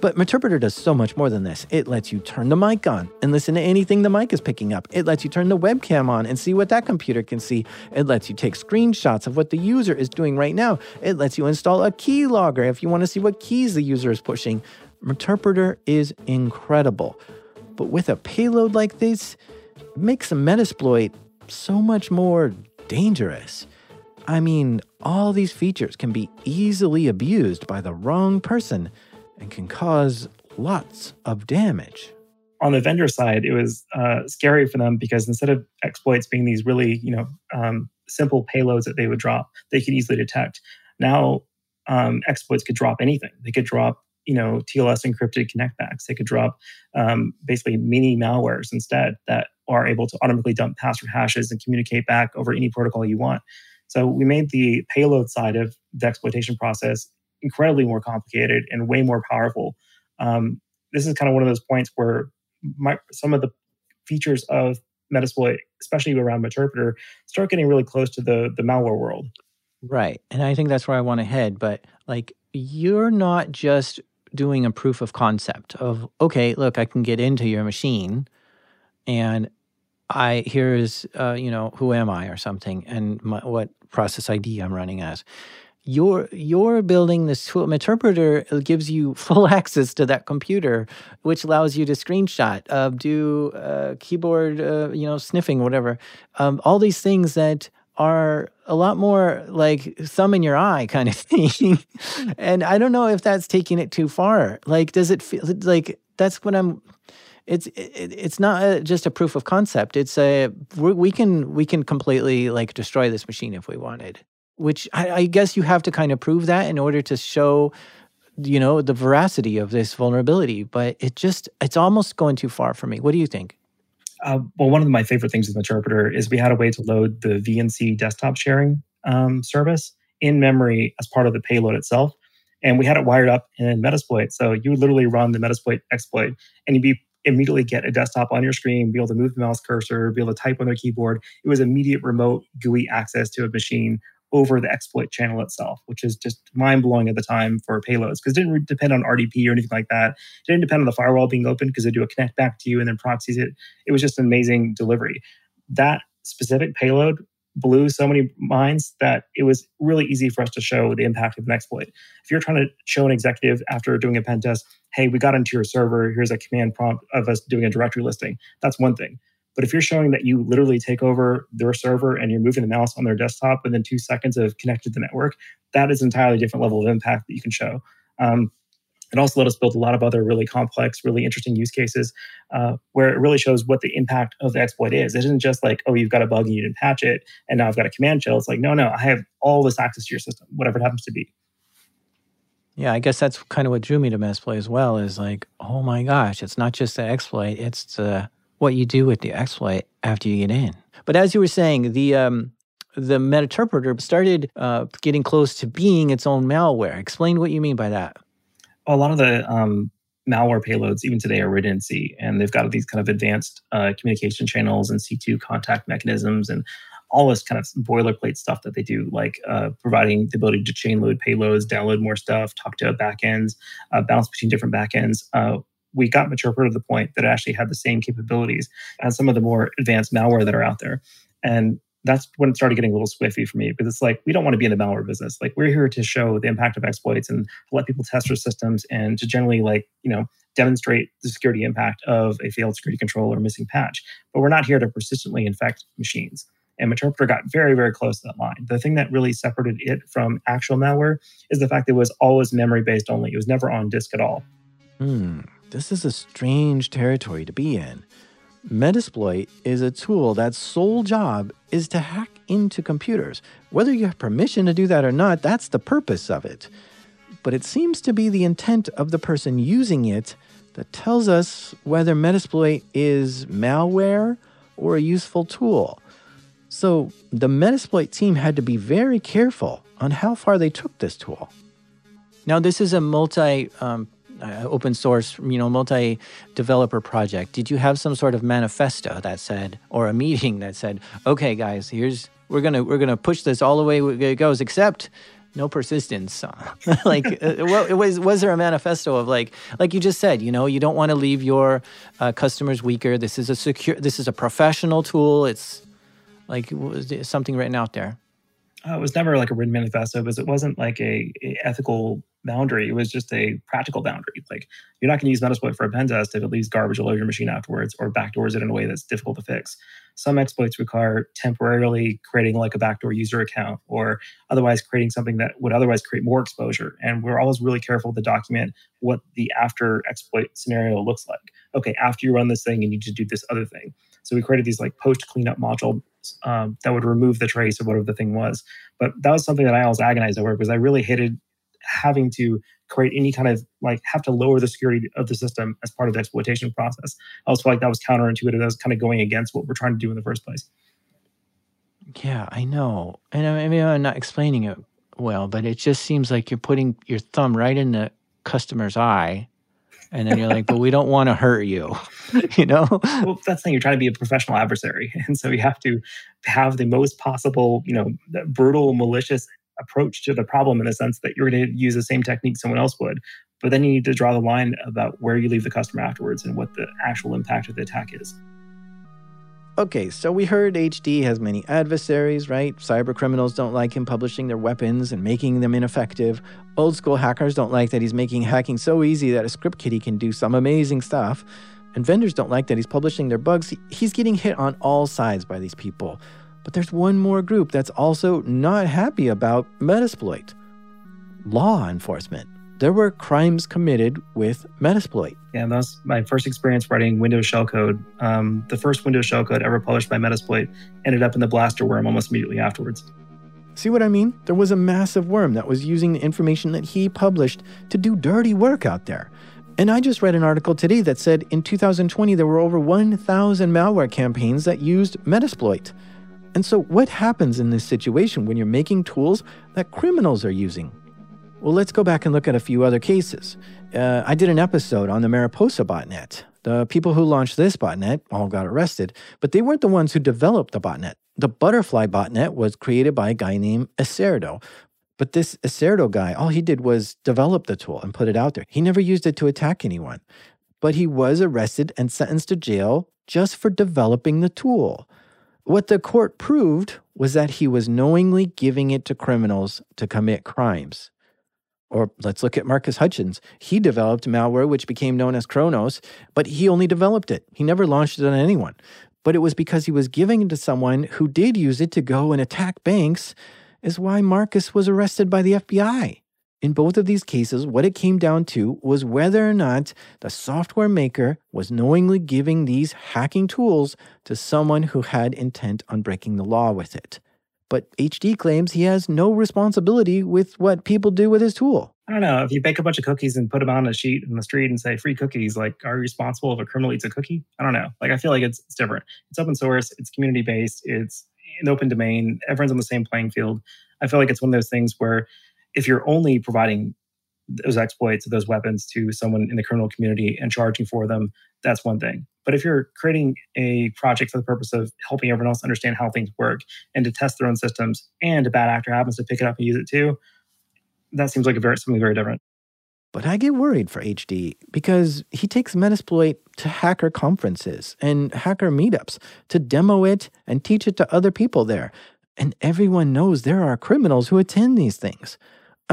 But Meterpreter does so much more than this. It lets you turn the mic on and listen to anything the mic is picking up. It lets you turn the webcam on and see what that computer can see. It lets you take screenshots of what the user is doing right now. It lets you install a keylogger if you want to see what keys the user is pushing. Meterpreter is incredible. But with a payload like this, makes a Metasploit so much more dangerous. I mean, all these features can be easily abused by the wrong person and can cause lots of damage. On the vendor side, it was uh, scary for them because instead of exploits being these really, you know, um, simple payloads that they would drop, they could easily detect. Now, um, exploits could drop anything. They could drop, you know, TLS encrypted connectbacks. They could drop um, basically mini malwares instead that are able to automatically dump password hashes and communicate back over any protocol you want. So we made the payload side of the exploitation process incredibly more complicated and way more powerful. Um, this is kind of one of those points where my, some of the features of Metasploit, especially around Meterpreter, start getting really close to the the malware world. Right, and I think that's where I want to head. But like, you're not just doing a proof of concept of okay, look, I can get into your machine, and I here's uh, you know who am I or something, and my, what process ID I'm running as. You're you're building this tool Meterpreter gives you <laughs> full access to that computer which allows you to screenshot uh, do uh, keyboard uh, you know sniffing whatever. Um, all these things that are a lot more like thumb in your eye kind of <laughs> thing. And i don't know if that's taking it too far. Like does it feel like that's what i'm it's it, it's not a, just a proof of concept. It's a we can we can completely like destroy this machine if we wanted which I, I guess you have to kind of prove that in order to show you know the veracity of this vulnerability but it just it's almost going too far for me. What do you think? Uh, well one of my favorite things with Meterpreter is we had a way to load the vnc desktop sharing um, service in memory as part of the payload itself and we had it wired up in metasploit. So you literally run the metasploit exploit and you'd be immediately get a desktop on your screen, be able to move the mouse cursor, be able to type on their keyboard. It was immediate remote GUI access to a machine over the exploit channel itself, which is just mind blowing at the time for payloads because it didn't depend on RDP or anything like that. It didn't depend on the firewall being open because they do a connect back to you and then proxies it. It was just an amazing delivery. That specific payload blew so many minds that it was really easy for us to show the impact of an exploit. If you're trying to show an executive after doing a pen test, hey, we got into your server, here's a command prompt of us doing a directory listing, that's one thing. But if you're showing that you literally take over their server and you're moving the mouse on their desktop within two seconds of connected to the network, that is an entirely different level of impact that you can show. Um, it also let us build a lot of other really complex, really interesting use cases uh, where it really shows what the impact of the exploit is. It isn't just like, oh, you've got a bug and you didn't patch it, and now I've got a command shell. It's like, no, no, I have all this access to your system, whatever it happens to be. Yeah, I guess that's kind of what drew me to Metasploit as well. Is like, oh my gosh, it's not just the exploit; it's the what you do with the exploit after you get in. But as you were saying, the um, the Meterpreter started uh, getting close to being its own malware. Explain what you mean by that. A lot of the um, malware payloads, even today, are written in C, and they've got these kind of advanced uh, communication channels and C2 contact mechanisms and all this kind of boilerplate stuff that they do, like uh, providing the ability to chain load payloads, download more stuff, talk to backends, uh, bounce between different backends. Uh, we got Meterpreter to the point that it actually had the same capabilities as some of the more advanced malware that are out there. And that's when it started getting a little squiffy for me because it's like we don't want to be in the malware business. Like we're here to show the impact of exploits and let people test their systems and to generally like, you know, demonstrate the security impact of a failed security control or missing patch. But we're not here to persistently infect machines. And Meterpreter got very, very close to that line. The thing that really separated it from actual malware is the fact that it was always memory based only. It was never on disk at all. Hmm. This is a strange territory to be in. Metasploit is a tool that's sole job is to hack into computers. Whether you have permission to do that or not, that's the purpose of it. But it seems to be the intent of the person using it that tells us whether Metasploit is malware or a useful tool. So the Metasploit team had to be very careful on how far they took this tool. Now, this is a multi um, uh, open source, you know, multi developer project. Did you have some sort of manifesto that said, or a meeting that said, okay, guys, here's we're gonna we're gonna push this all the way it goes, except no persistence. <laughs> like, uh, well, was was there a manifesto of like, like you just said, you know, you don't want to leave your uh, customers weaker. This is a secure, this is a professional tool. It's like was something written out there. Uh, it was never like a written manifesto, because it wasn't like a, a ethical boundary. It was just a practical boundary. Like you're not going to use Metasploit for a pen test if it leaves garbage all over your machine afterwards or backdoors it in a way that's difficult to fix. Some exploits require temporarily creating like a backdoor user account or otherwise creating something that would otherwise create more exposure. And we're always really careful to document what the after exploit scenario looks like. Okay, after you run this thing, you need to do this other thing. So we created these like post cleanup module um, that would remove the trace of whatever the thing was. But that was something that I always agonized over because I really hated having to create any kind of like have to lower the security of the system as part of the exploitation process. I always felt like that was counterintuitive. That was kind of going against what we're trying to do in the first place. Yeah, I know. And I mean, I'm not explaining it well, but it just seems like you're putting your thumb right in the customer's eye and then you're like, but we don't want to hurt you, <laughs> you know? Well, that's the thing. You're trying to be a professional adversary. <laughs> And so you have to have the most possible, you know, brutal, malicious approach to the problem in the sense that you're going to use the same technique someone else would. But then you need to draw the line about where you leave the customer afterwards and what the actual impact of the attack is. Okay, so we heard HD has many adversaries, right? Cyber criminals don't like him publishing their weapons and making them ineffective. Old school hackers don't like that he's making hacking so easy that a script kiddie can do some amazing stuff. And vendors don't like that he's publishing their bugs. He's getting hit on all sides by these people. But there's one more group that's also not happy about Metasploit law enforcement there were crimes committed with Metasploit. Yeah, that was my first experience writing Windows shellcode. Um, the first Windows shellcode ever published by Metasploit ended up in the blaster worm almost immediately afterwards. See what I mean? There was a massive worm that was using the information that he published to do dirty work out there. And I just read an article today that said in 2020 there were over 1,000 malware campaigns that used Metasploit. And so, what happens in this situation when you're making tools that criminals are using? Well, let's go back and look at a few other cases. Uh, I did an episode on the Mariposa botnet. The people who launched this botnet all got arrested, but they weren't the ones who developed the botnet. The Butterfly botnet was created by a guy named Iserdo. But this Iserdo guy, all he did was develop the tool and put it out there. He never used it to attack anyone. But he was arrested and sentenced to jail just for developing the tool. What the court proved was that he was knowingly giving it to criminals to commit crimes. Or let's look at Marcus Hutchins. He developed malware which became known as Kronos, but he only developed it. He never launched it on anyone. But it was because he was giving it to someone who did use it to go and attack banks, is why Marcus was arrested by the FBI. In both of these cases, what it came down to was whether or not the software maker was knowingly giving these hacking tools to someone who had intent on breaking the law with it. But HD claims he has no responsibility with what people do with his tool. I don't know. If you bake a bunch of cookies and put them on a sheet in the street and say free cookies, like, are you responsible if a criminal eats a cookie? I don't know. Like, I feel like it's, it's different. It's open source, it's community based, it's an open domain, everyone's on the same playing field. I feel like it's one of those things where if you're only providing those exploits, those weapons to someone in the criminal community and charging for them, that's one thing. But if you're creating a project for the purpose of helping everyone else understand how things work and to test their own systems, and a bad actor happens to pick it up and use it too, that seems like a very something very different. But I get worried for HD because he takes Metasploit to hacker conferences and hacker meetups to demo it and teach it to other people there. And everyone knows there are criminals who attend these things.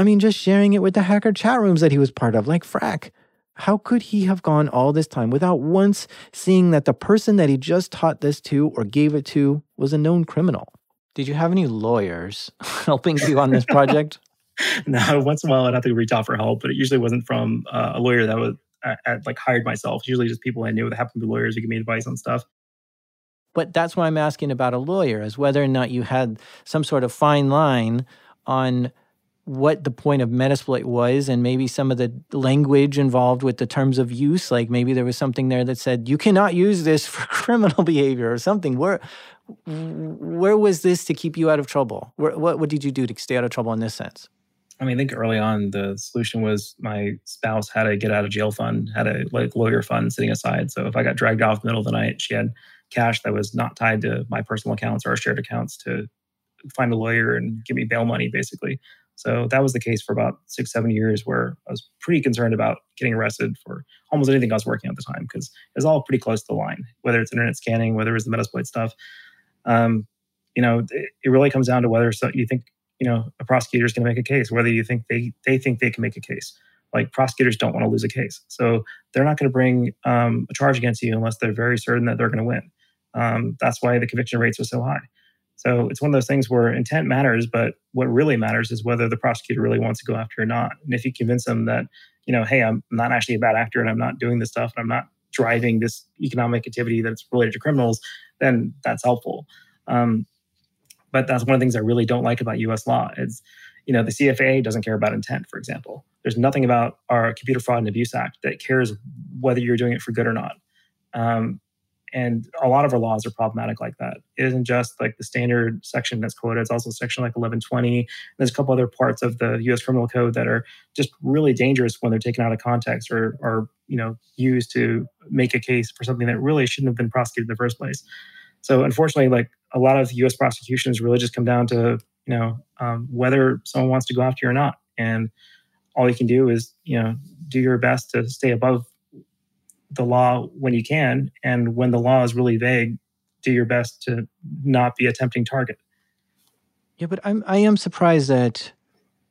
I mean, just sharing it with the hacker chat rooms that he was part of, like Phrack. How could he have gone all this time without once seeing that the person that he just taught this to or gave it to was a known criminal? Did you have any lawyers <laughs> helping you on this project? <laughs> no, once in a while I'd have to reach out for help, but it usually wasn't from uh, a lawyer that was I, uh, I, like hired myself. Usually just people I knew that happened to be lawyers who give me advice on stuff. But that's why I'm asking about a lawyer, is whether or not you had some sort of fine line on what the point of Metasploit was and maybe some of the language involved with the terms of use. Like maybe there was something there that said, you cannot use this <laughs> for criminal behavior or something. Where, where was this to keep you out of trouble? Where, what, what did you do to stay out of trouble in this sense? I mean, I think early on the solution was my spouse had a get out of jail fund, had a like lawyer fund sitting aside. So if I got dragged off the middle of the night, she had cash that was not tied to my personal accounts or our shared accounts to find a lawyer and give me bail money, basically. So that was the case for about six, seven years, where I was pretty concerned about getting arrested for almost anything I was working at the time because it was all pretty close to the line, whether it's internet scanning, whether it's the Metasploit stuff. Um, you know, it, it really comes down to whether so you think you know a prosecutor is going to make a case, whether you think they they think they can make a case. Like prosecutors don't want to lose a case, so they're not going to bring um, a charge against you unless they're very certain that they're going to win. Um, that's why the conviction rates are so high. So it's one of those things where intent matters, but what really matters is whether the prosecutor really wants to go after or not. And if you convince them that, you know, hey, I'm not actually a bad actor and I'm not doing this stuff and I'm not driving this economic activity that's related to criminals, then that's helpful. Um, but that's one of the things I really don't like about U.S. law is, you know, the CFAA doesn't care about intent, for example. There's nothing about our Computer Fraud and Abuse Act that cares whether you're doing it for good or not. Um, and a lot of our laws are problematic like that. It isn't just like the standard section that's quoted, it's also section like 1120. There's a couple other parts of the US criminal code that are just really dangerous when they're taken out of context or are, you know, used to make a case for something that really shouldn't have been prosecuted in the first place. So unfortunately, like a lot of US prosecutions really just come down to, you know, um, whether someone wants to go after you or not. And all you can do is, you know, do your best to stay above the law when you can, and when the law is really vague, do your best to not be a tempting target. Yeah, but I'm I am surprised that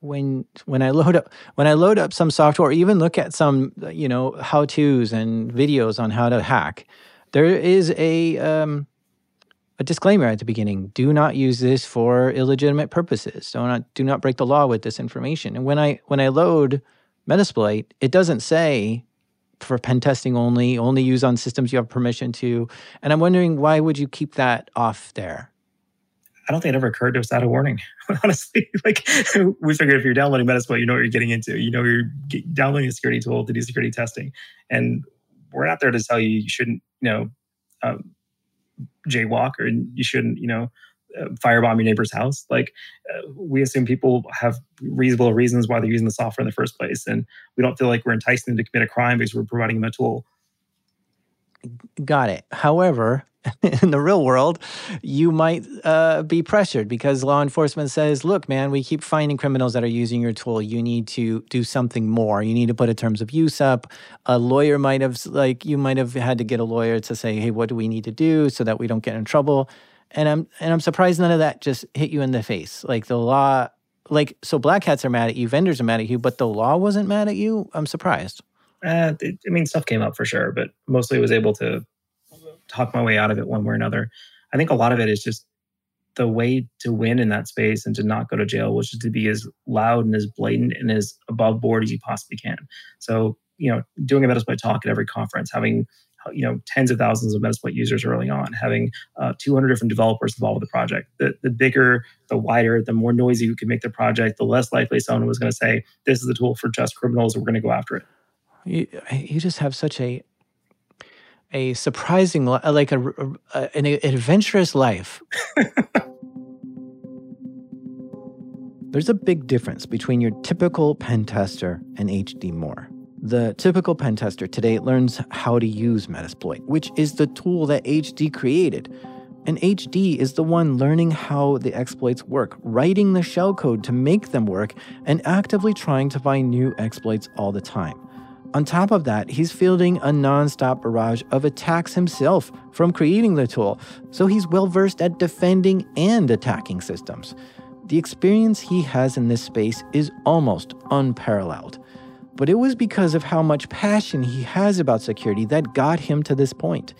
when when I load up when I load up some software, even look at some you know how tos and videos on how to hack, there is a um, a disclaimer at the beginning: do not use this for illegitimate purposes. Do not do not break the law with this information. And when I when I load Metasploit, it doesn't say for pen testing only, only use on systems you have permission to. And I'm wondering why would you keep that off there? I don't think it ever occurred to us that a warning. <laughs> Honestly, <laughs> like we figured if you're downloading Metasploit, you know what you're getting into. You know you're downloading a security tool to do security testing, and we're not there to tell you you shouldn't, you know, um, jaywalk or you shouldn't, you know, uh, firebomb your neighbor's house. Like uh, we assume people have reasonable reasons why they're using the software in the first place, and we don't feel like we're enticing them to commit a crime because we're providing them a tool. Got it. However, <laughs> in the real world, you might uh, be pressured because law enforcement says, look, man, we keep finding criminals that are using your tool. You need to do something more. You need to put a terms of use up. A lawyer might have, like, you might have had to get a lawyer to say, hey, what do we need to do so that we don't get in trouble? And I'm and I'm surprised none of that just hit you in the face. Like the law, like so, black hats are mad at you, vendors are mad at you, but the law wasn't mad at you. I'm surprised. Uh, it, I mean, stuff came up for sure, but mostly was able to talk my way out of it one way or another. I think a lot of it is just the way to win in that space and to not go to jail, which is to be as loud and as blatant and as above board as you possibly can. So, you know, doing a Metasploit talk at every conference, having Uh, you know tens of thousands of Metasploit users early on, having uh, 200 different developers involved with the project. The, the bigger, the wider, the more noisy you can make the project, the less likely someone was going to say, "This is the tool for just criminals, and we're going to go after it." You, you just have such a a surprising, uh, like a, uh, a an adventurous life. <laughs> There's a big difference between your typical pen tester and HD Moore. The typical pen tester today learns how to use Metasploit, which is the tool that HD created. And HD is the one learning how the exploits work, writing the shellcode to make them work, and actively trying to find new exploits all the time. On top of that, he's fielding a non-stop barrage of attacks himself from creating the tool, so he's well versed at defending and attacking systems. The experience he has in this space is almost unparalleled but it was because of how much passion he has about security that got him to this point.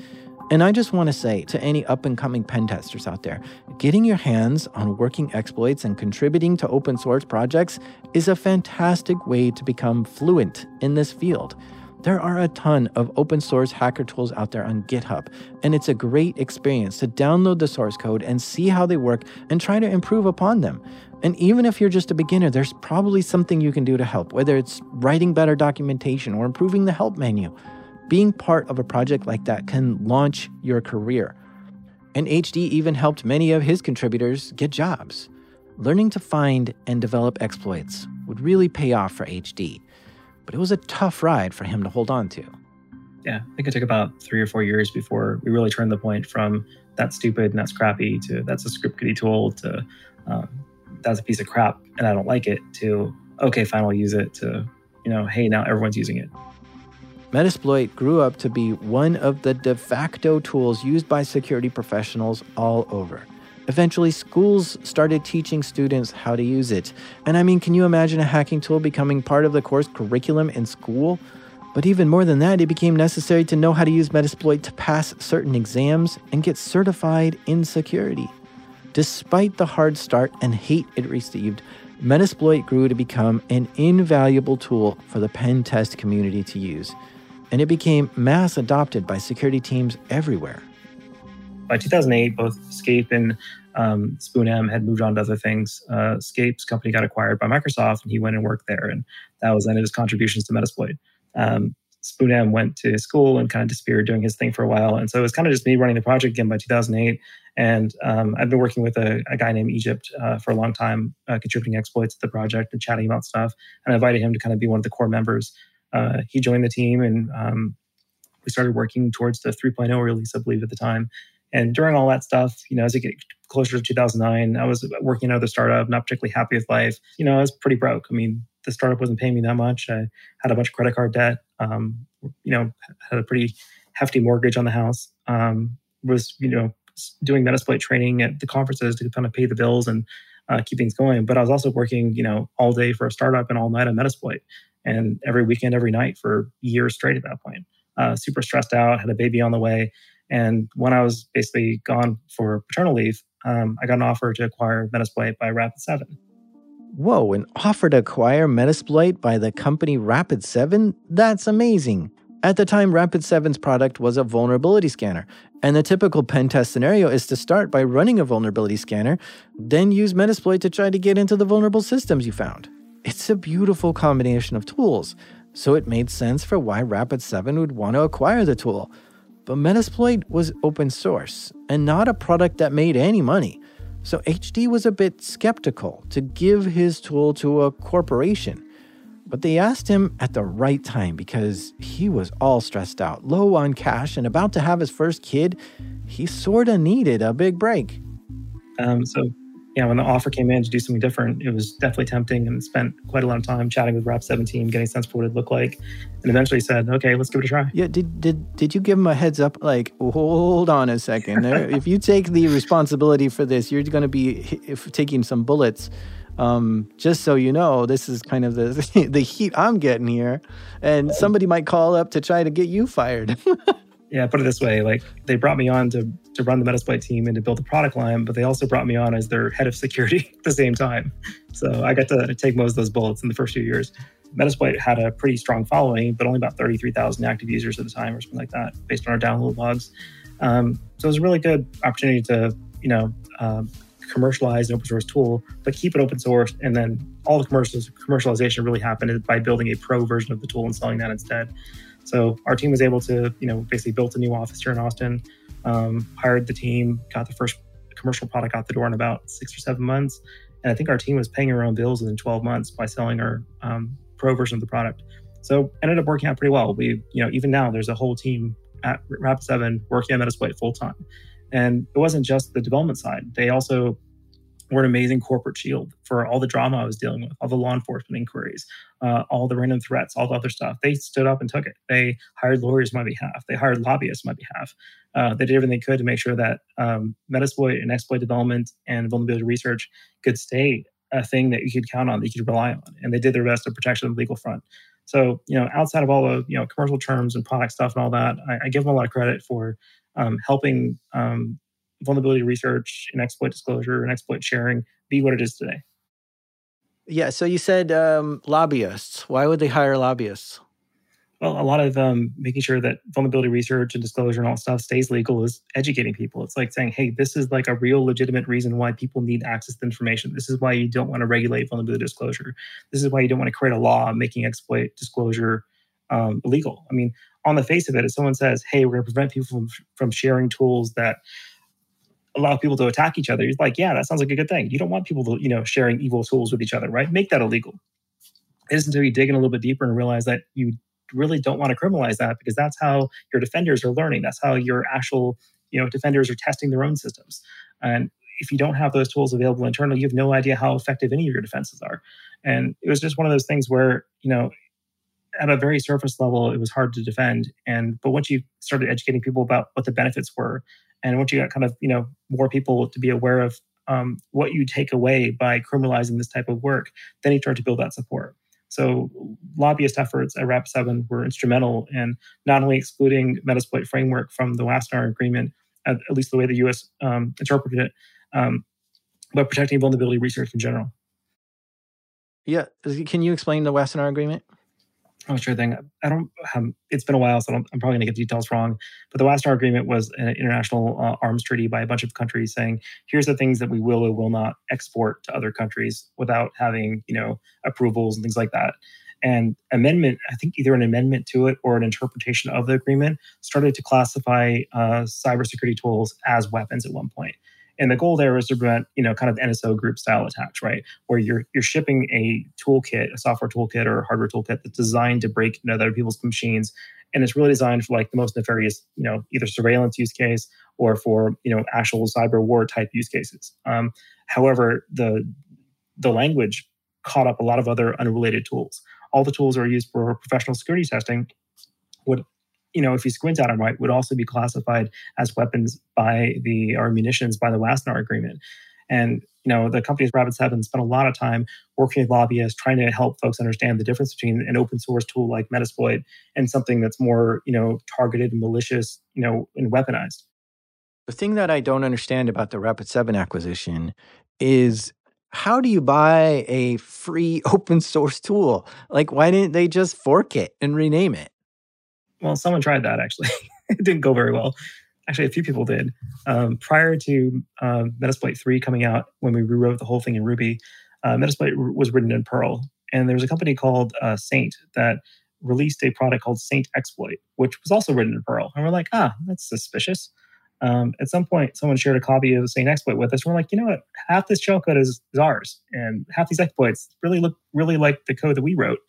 And I just want to say to any up and coming pen testers out there getting your hands on working exploits and contributing to open source projects is a fantastic way to become fluent in this field. There are a ton of open source hacker tools out there on GitHub, and it's a great experience to download the source code and see how they work and try to improve upon them. And even if you're just a beginner, there's probably something you can do to help, whether it's writing better documentation or improving the help menu. Being part of a project like that can launch your career. And HD even helped many of his contributors get jobs. Learning to find and develop exploits would really pay off for HD but it was a tough ride for him to hold on to. Yeah, I think it took about three or four years before we really turned the point from that's stupid and that's crappy to that's a script kiddie tool to um, that's a piece of crap and I don't like it to okay, fine, I'll use it to you know, hey, now everyone's using it. Metasploit grew up to be one of the de facto tools used by security professionals all over. Eventually, schools started teaching students how to use it. And I mean, can you imagine a hacking tool becoming part of the course curriculum in school? But even more than that, it became necessary to know how to use Metasploit to pass certain exams and get certified in security. Despite the hard start and hate it received, Metasploit grew to become an invaluable tool for the pen test community to use, and it became mass adopted by security teams everywhere. By 2008, both skape and um, spoonm had moved on to other things. Uh, skape's company got acquired by Microsoft, and he went and worked there, and that was then of his contributions to Metasploit. Um, spoonm went to school and kind of disappeared doing his thing for a while, and so it was kind of just me running the project again by 2008. And um, I've been working with a, a guy named Egypt uh, for a long time, uh, contributing exploits to the project and chatting about stuff. And I invited him to kind of be one of the core members. Uh, he joined the team, and um, we started working towards the 3.0 release, I believe, at the time. And during all that stuff, you know, as it get closer to 2009, I was working at another startup, not particularly happy with life. You know, I was pretty broke. I mean, the startup wasn't paying me that much. I had a bunch of credit card debt. Um, you know, had a pretty hefty mortgage on the house. Um, was you know doing Metasploit training at the conferences to kind of pay the bills and uh, keep things going. But I was also working, you know, all day for a startup and all night on Metasploit, and every weekend, every night for years straight at that point. Uh, super stressed out, had a baby on the way, and when I was basically gone for paternal leave, um, I got an offer to acquire Metasploit by Rapid7. Whoa, an offer to acquire Metasploit by the company Rapid7? That's amazing. At the time, Rapid7's product was a vulnerability scanner, and the typical pen test scenario is to start by running a vulnerability scanner, then use Metasploit to try to get into the vulnerable systems you found. It's a beautiful combination of tools, so it made sense for why Rapid7 would want to acquire the tool. But Metasploit was open source and not a product that made any money. So HD was a bit skeptical to give his tool to a corporation. But they asked him at the right time because he was all stressed out, low on cash, and about to have his first kid. He sorta needed a big break. Um, so know, when the offer came in to do something different, it was definitely tempting and spent quite a lot of time chatting with Rapid7, getting a sense for what it'd look like. And eventually said, okay, let's give it a try. Yeah. Did, did, did you give him a heads up? Like, hold on a second. <laughs> if you take the responsibility for this, you're going to be taking some bullets. Um, just so you know, this is kind of the, <laughs> the heat I'm getting here. And somebody might call up to try to get you fired. <laughs> yeah, put it this way: like they brought me on to to run the Metasploit team and to build the product line, but they also brought me on as their head of security <laughs> at the same time. So I got to take most of those bullets in the first few years. Metasploit had a pretty strong following, but only about 33,000 active users at the time, or something like that, based on our download logs. Um, so it was a really good opportunity to, you know, um, commercialize an open source tool, but keep it open source. And then all the commercialization really happened by building a pro version of the tool and selling that instead. So our team was able to, you know, basically built a new office here in Austin, um, hired the team, got the first commercial product out the door in about six or seven months. And I think our team was paying our own bills within 12 months by selling our um, pro version of the product. So ended up working out pretty well. We, you know, even now there's a whole team at Rapid7 working on Metasploit full time. And it wasn't just the development side. They also were an amazing corporate shield for all the drama I was dealing with, all the law enforcement inquiries, uh, all the random threats, all the other stuff. They stood up and took it. They hired lawyers on my behalf. They hired lobbyists on my behalf. Uh, they did everything they could to make sure that um, Metasploit and exploit development and vulnerability research could stay a thing that you could count on, that you could rely on. And they did their best to protect the legal front. So, you know, outside of all the, you know, commercial terms and product stuff and all that, I, I give them a lot of credit for helping um, vulnerability research and exploit disclosure and exploit sharing be what it is today. Yeah. So you said um, lobbyists. Why would they hire lobbyists? Well, a lot of um, making sure that vulnerability research and disclosure and all that stuff stays legal is educating people. It's like saying, hey, this is like a real legitimate reason why people need access to information. This is why you don't want to regulate vulnerability disclosure. This is why you don't want to create a law making exploit disclosure um, illegal. I mean, on the face of it, if someone says, hey, we're going to prevent people from, from sharing tools that allow people to attack each other, you're like, yeah, that sounds like a good thing. You don't want people to, you know, sharing evil tools with each other, right? Make that illegal. It isn't until you dig in a little bit deeper and realize that you really don't want to criminalize that because that's how your defenders are learning. That's how your actual, you know, defenders are testing their own systems. And if you don't have those tools available internally, you have no idea how effective any of your defenses are. And it was just one of those things where, you know, at a very surface level, it was hard to defend. And but once you started educating people about what the benefits were, and once you got kind of you know more people to be aware of um, what you take away by criminalizing this type of work, then you start to build that support. So lobbyist efforts at RAP Seven were instrumental in not only excluding Metasploit framework from the Wassenaar agreement, at, at least the way the U.S. Um, interpreted it, um, but protecting vulnerability research in general. Yeah, can you explain the Wassenaar agreement? Oh, sure thing. I don't. Um, it's been a while, so I am probably going to get the details wrong. But the Wassenaar Agreement was an international uh, arms treaty by a bunch of countries saying, "Here's the things that we will or will not export to other countries without having, you know, approvals and things like that." And amendment, I think either an amendment to it or an interpretation of the agreement started to classify uh, cybersecurity tools as weapons at one point. And the goal there is to prevent, you know, kind of NSO group style attacks, right? Where you're you're shipping a toolkit, a software toolkit or a hardware toolkit that's designed to break into other people's machines. And it's really designed for like the most nefarious, you know, either surveillance use case or for, you know, actual cyber war type use cases. Um, however, the the language caught up a lot of other unrelated tools. All the tools are used for professional security testing you know, if you squint at them right, would also be classified as weapons by the or munitions by the Wassenaar Agreement. And you know, the companies Rapid7 spent a lot of time working with lobbyists, trying to help folks understand the difference between an open source tool like Metasploit and something that's more, you know, targeted and malicious, you know, and weaponized. The thing that I don't understand about the Rapid7 acquisition is how do you buy a free <laughs> open source tool? Like, why didn't they just fork it and rename it? Well, someone tried that actually. <laughs> it didn't go very well. Actually, a few people did. Um, prior to uh, Metasploit 3 coming out, when we rewrote the whole thing in Ruby, uh, Metasploit was written in Perl. And there was a company called uh, Saint that released a product called Saint Exploit, which was also written in Perl. And we're like, ah, that's suspicious. Um, at some point, someone shared a copy of Saint Exploit with us. We're like, you know what? Half this shellcode is, is ours, and half these exploits really look really like the code that we wrote.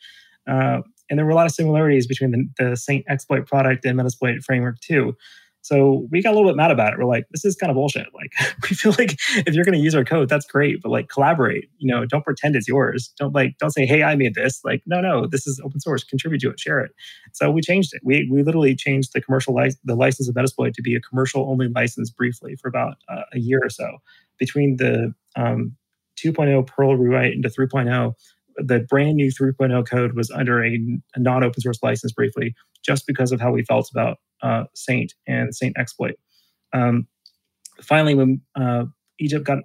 Uh, and there were a lot of similarities between the, the Saint exploit product and Metasploit framework too. So we got a little bit mad about it. We're like, this is kind of bullshit. <laughs> Like, we feel like if you're going to use our code, that's great, but like, collaborate. You know, don't pretend it's yours. Don't like, don't say, hey, I made this. Like, no, no, this is open source. Contribute to it, share it. So we changed it. We we literally changed the commercial li- the license of Metasploit to be a commercial only license briefly for about uh, a year or so. Between the um, 2.0 Perl rewrite into 3.0, the brand new 3.0 code was under a, a non open source license briefly, just because of how we felt about uh, Saint and Saint exploit. Um, finally, when uh, Egypt got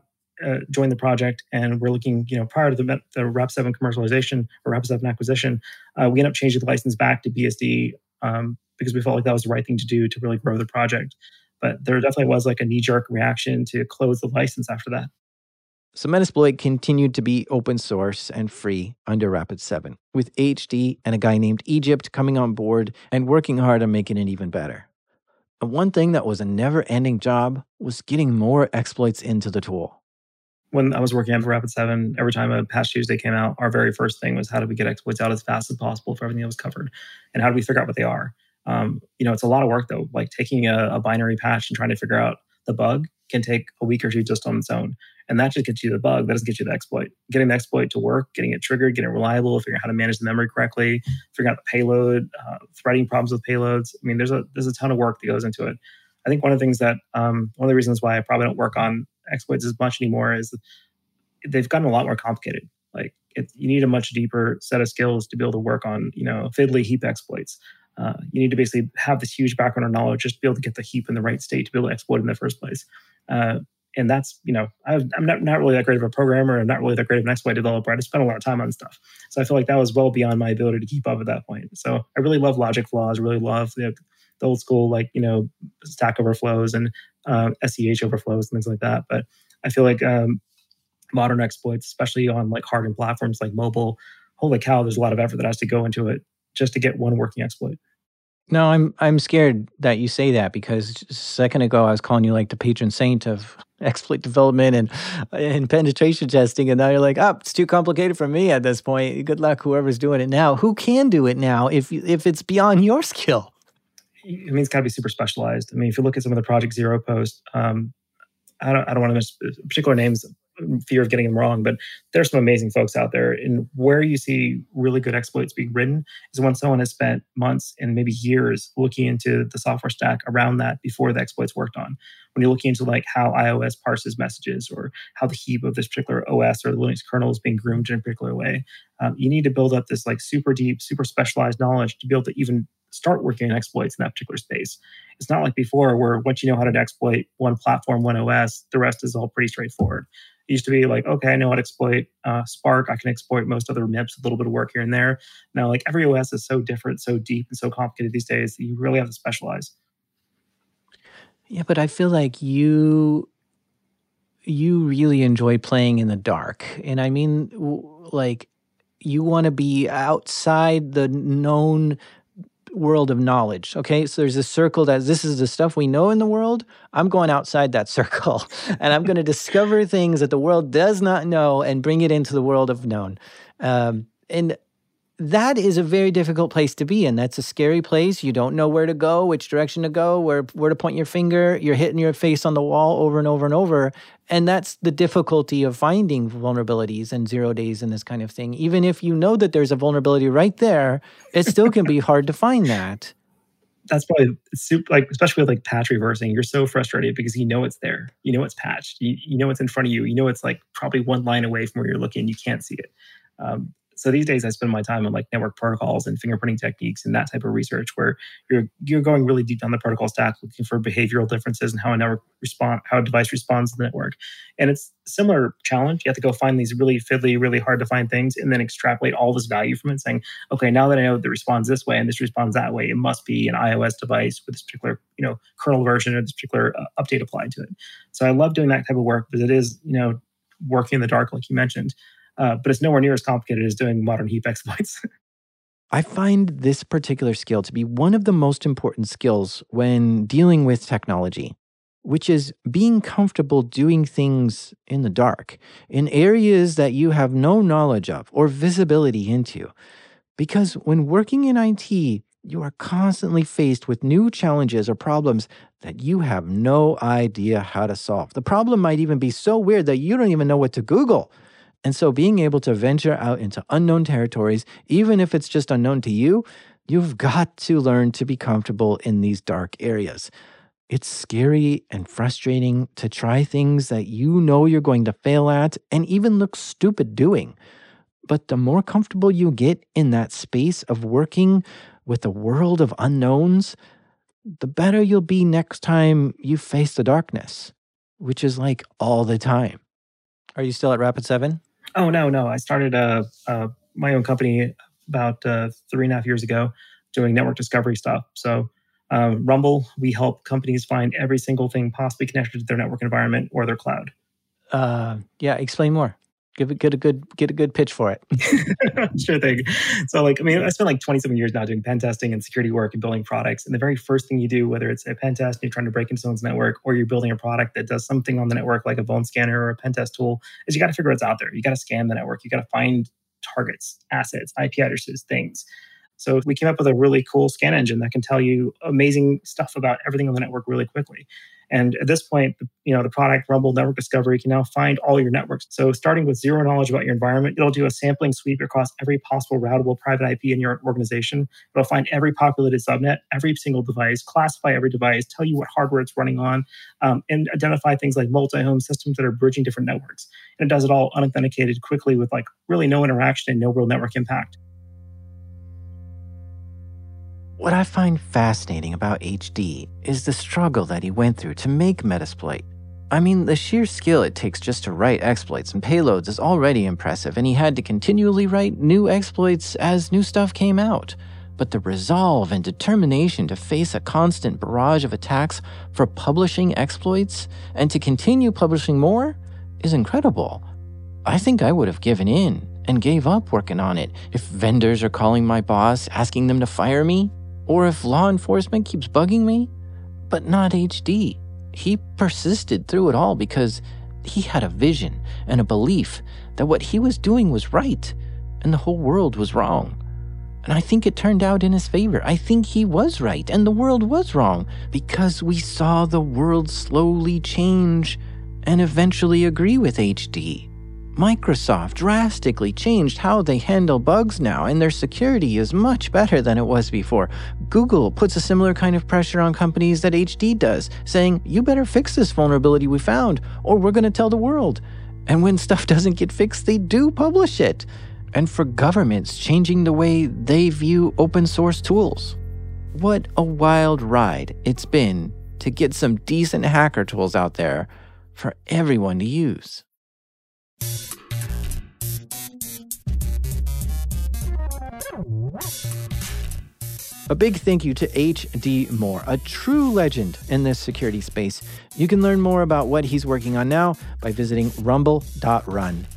uh, joined the project and we're looking, you know, prior to the, the Rap7 commercialization or Rap7 acquisition, uh, we ended up changing the license back to BSD um, because we felt like that was the right thing to do to really grow the project. But there definitely was like a knee jerk reaction to close the license after that. So Metasploit continued to be open source and free under Rapid7, with HD and a guy named Egypt coming on board and working hard on making it even better. And one thing that was a never ending job was getting more exploits into the tool. When I was working at Rapid7, every time a patch Tuesday came out, our very first thing was how do we get exploits out as fast as possible for everything that was covered? And how do we figure out what they are? Um, you know, it's a lot of work though, like taking a, a binary patch and trying to figure out the bug can take a week or two just on its own. And that just gets you the bug. That doesn't get you the exploit. Getting the exploit to work, getting it triggered, getting it reliable, figuring out how to manage the memory correctly, figuring out the payload, uh, threading problems with payloads. I mean, there's a there's a ton of work that goes into it. I think one of the things that um, one of the reasons why I probably don't work on exploits as much anymore is they've gotten a lot more complicated. Like it, you need a much deeper set of skills to be able to work on, you know, fiddly heap exploits. Uh, you need to basically have this huge background of knowledge just to be able to get the heap in the right state to be able to exploit in the first place. Uh, and that's you know i am not, not really that great of a programmer. I'm not really that great of an exploit developer. I just spent a lot of time on stuff. So i feel like that was well beyond my ability to keep up at that point. So i really love logic flaws. Really love the, the old school like you know stack overflows and uh, seh overflows and things like that. But i feel like um, modern exploits especially on like hardened platforms like mobile holy cow there's a lot of effort that has to go into it just to get one working exploit no, I'm I'm scared that you say that because a second ago I was calling you like the patron saint of <laughs> exploit development and and penetration testing, and now you're like, oh, it's too complicated for me at this point. Good luck, whoever's doing it now. Who can do it now if if it's beyond your skill? I mean, it's got to be super specialized. I mean, if you look at some of the Project Zero posts, um, I don't I don't want to miss particular names fear of getting them wrong, but there's some amazing folks out there. And where you see really good exploits being written is when someone has spent months and maybe years looking into the software stack around that before the exploits worked on. When you're looking into like how iOS parses messages or how the heap of this particular OS or the Linux kernel is being groomed in a particular way, um, you need to build up this like super deep, super specialized knowledge to be able to even start working on exploits in that particular space. It's not like before where once you know how to exploit one platform, one OS, the rest is all pretty straightforward. Used to be like, okay, I know how to exploit uh, SPARC. I can exploit most other MIPS, a little bit of work here and there. Now, like every OS is so different, so deep, and so complicated these days that you really have to specialize. Yeah, but I feel like you you really enjoy playing in the dark, and I mean, like you want to be outside the known world of knowledge. Okay, so there's a circle that this is the stuff we know in the world. I'm going outside that <laughs> circle and I'm going to discover things that the world does not know and bring it into the world of known. Um, and that is a very difficult place to be in. That's a scary place. You don't know where to go, which direction to go, where where to point your finger. You're hitting your face on the wall over and over and over. And that's the difficulty of finding vulnerabilities and zero days and this kind of thing. Even if you know that there's a vulnerability right there, it still can be hard to find that. That's probably super, like, especially with like patch reversing, you're so frustrated because you know it's there. You know it's patched. You, you know it's in front of you. You know it's like probably one line away from where you're looking. You can't see it. Um, so these days I spend my time on like network protocols and fingerprinting techniques and that type of research where you're you're going really deep down the protocol stack looking for behavioral differences and how a network respond how a device responds to the network. And it's similar challenge. You have to go find these really fiddly, really hard to find things and then extrapolate all this value from it, saying, okay, now that I know that responds this way and this responds that way, it must be an iOS device with this particular, you know, kernel version or this particular uh, update applied to it. So I love doing that type of work because it is, you know, working in the dark, like you mentioned uh, but it's nowhere near as complicated as doing modern heap exploits. <laughs> I find this particular skill to be one of the most important skills when dealing with technology, which is being comfortable doing things in the dark, in areas that you have no knowledge of or visibility into. Because when working in IT, you are constantly faced with new challenges or problems that you have no idea how to solve. The problem might even be so weird that you don't even know what to Google. And so being able to venture out into unknown territories, even if it's just unknown to you, you've got to learn to be comfortable in these dark areas. It's scary and frustrating to try things that you know you're going to fail at and even look stupid doing. But the more comfortable you get in that space of working with a world of unknowns, the better you'll be next time you face the darkness, which is like all the time. Are you still at Rapid 7? Oh no, no. I started uh, uh, my own company about uh, three and a half years ago, doing network discovery stuff. So um, Rumble, we help companies find every single thing possibly connected to their network environment or their cloud. Uh, yeah, explain more give it get a good get a good pitch for it. <laughs> sure thing. So like I mean I spent like 27 years now doing pen testing and security work and building products. And the very first thing you do, whether it's a pen test and you're trying to break into someone's network or you're building a product that does something on the network like a vuln scanner or a pen test tool, is you got to figure what's out there. You got to scan the network. You got to find targets, assets, IP addresses, things. So we came up with a really cool scan engine that can tell you amazing stuff about everything on the network really quickly. And at this point, you know, the product Rumble Network Discovery can now find all your networks. So starting with zero knowledge about your environment, it'll do a sampling sweep across every possible routable private IP in your organization. It'll find every populated subnet, every single device, classify every device, tell you what hardware it's running on, um, and identify things like multi-home systems that are bridging different networks. And it does it all unauthenticated quickly with like really no interaction and no real network impact. What I find fascinating about HD is the struggle that he went through to make Metasploit. I mean, the sheer skill it takes just to write exploits and payloads is already impressive, and he had to continually write new exploits as new stuff came out. But the resolve and determination to face a constant barrage of attacks for publishing exploits and to continue publishing more is incredible. I think I would have given in and gave up working on it if vendors are calling my boss asking them to fire me, or if law enforcement keeps bugging me. But not HD. He persisted through it all because he had a vision and a belief that what he was doing was right and the whole world was wrong. And I think it turned out in his favor. I think he was right and the world was wrong because we saw the world slowly change and eventually agree with HD. Microsoft drastically changed how they handle bugs now, and their security is much better than it was before. Google puts a similar kind of pressure on companies that HD does, saying, You better fix this vulnerability we found, or we're going to tell the world. And when stuff <laughs> doesn't get fixed, they do publish it. And for governments changing the way they view open source tools. What a wild ride it's been to get some decent hacker tools out there for everyone to use. A big thank you to H.D. Moore, a true legend in this security space. You can learn more about what he's working on now by visiting rumble.run.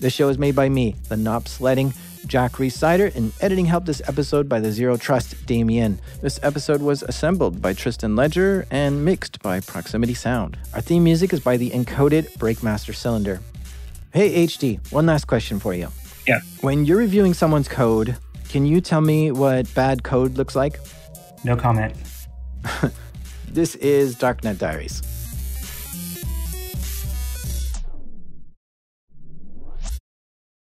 This show is made by me, the Nop Sledding, Jack Rhysider, and editing help this episode by the Zero Trust Damien. This episode was assembled by Tristan Ledger and mixed by Proximity Sound. Our theme music is by the Encoded Breakmaster Cylinder. Hey, HD, one last question for you. Yeah. When you're reviewing someone's code, can you tell me what bad code looks like? No comment. <laughs> this is Darknet Diaries.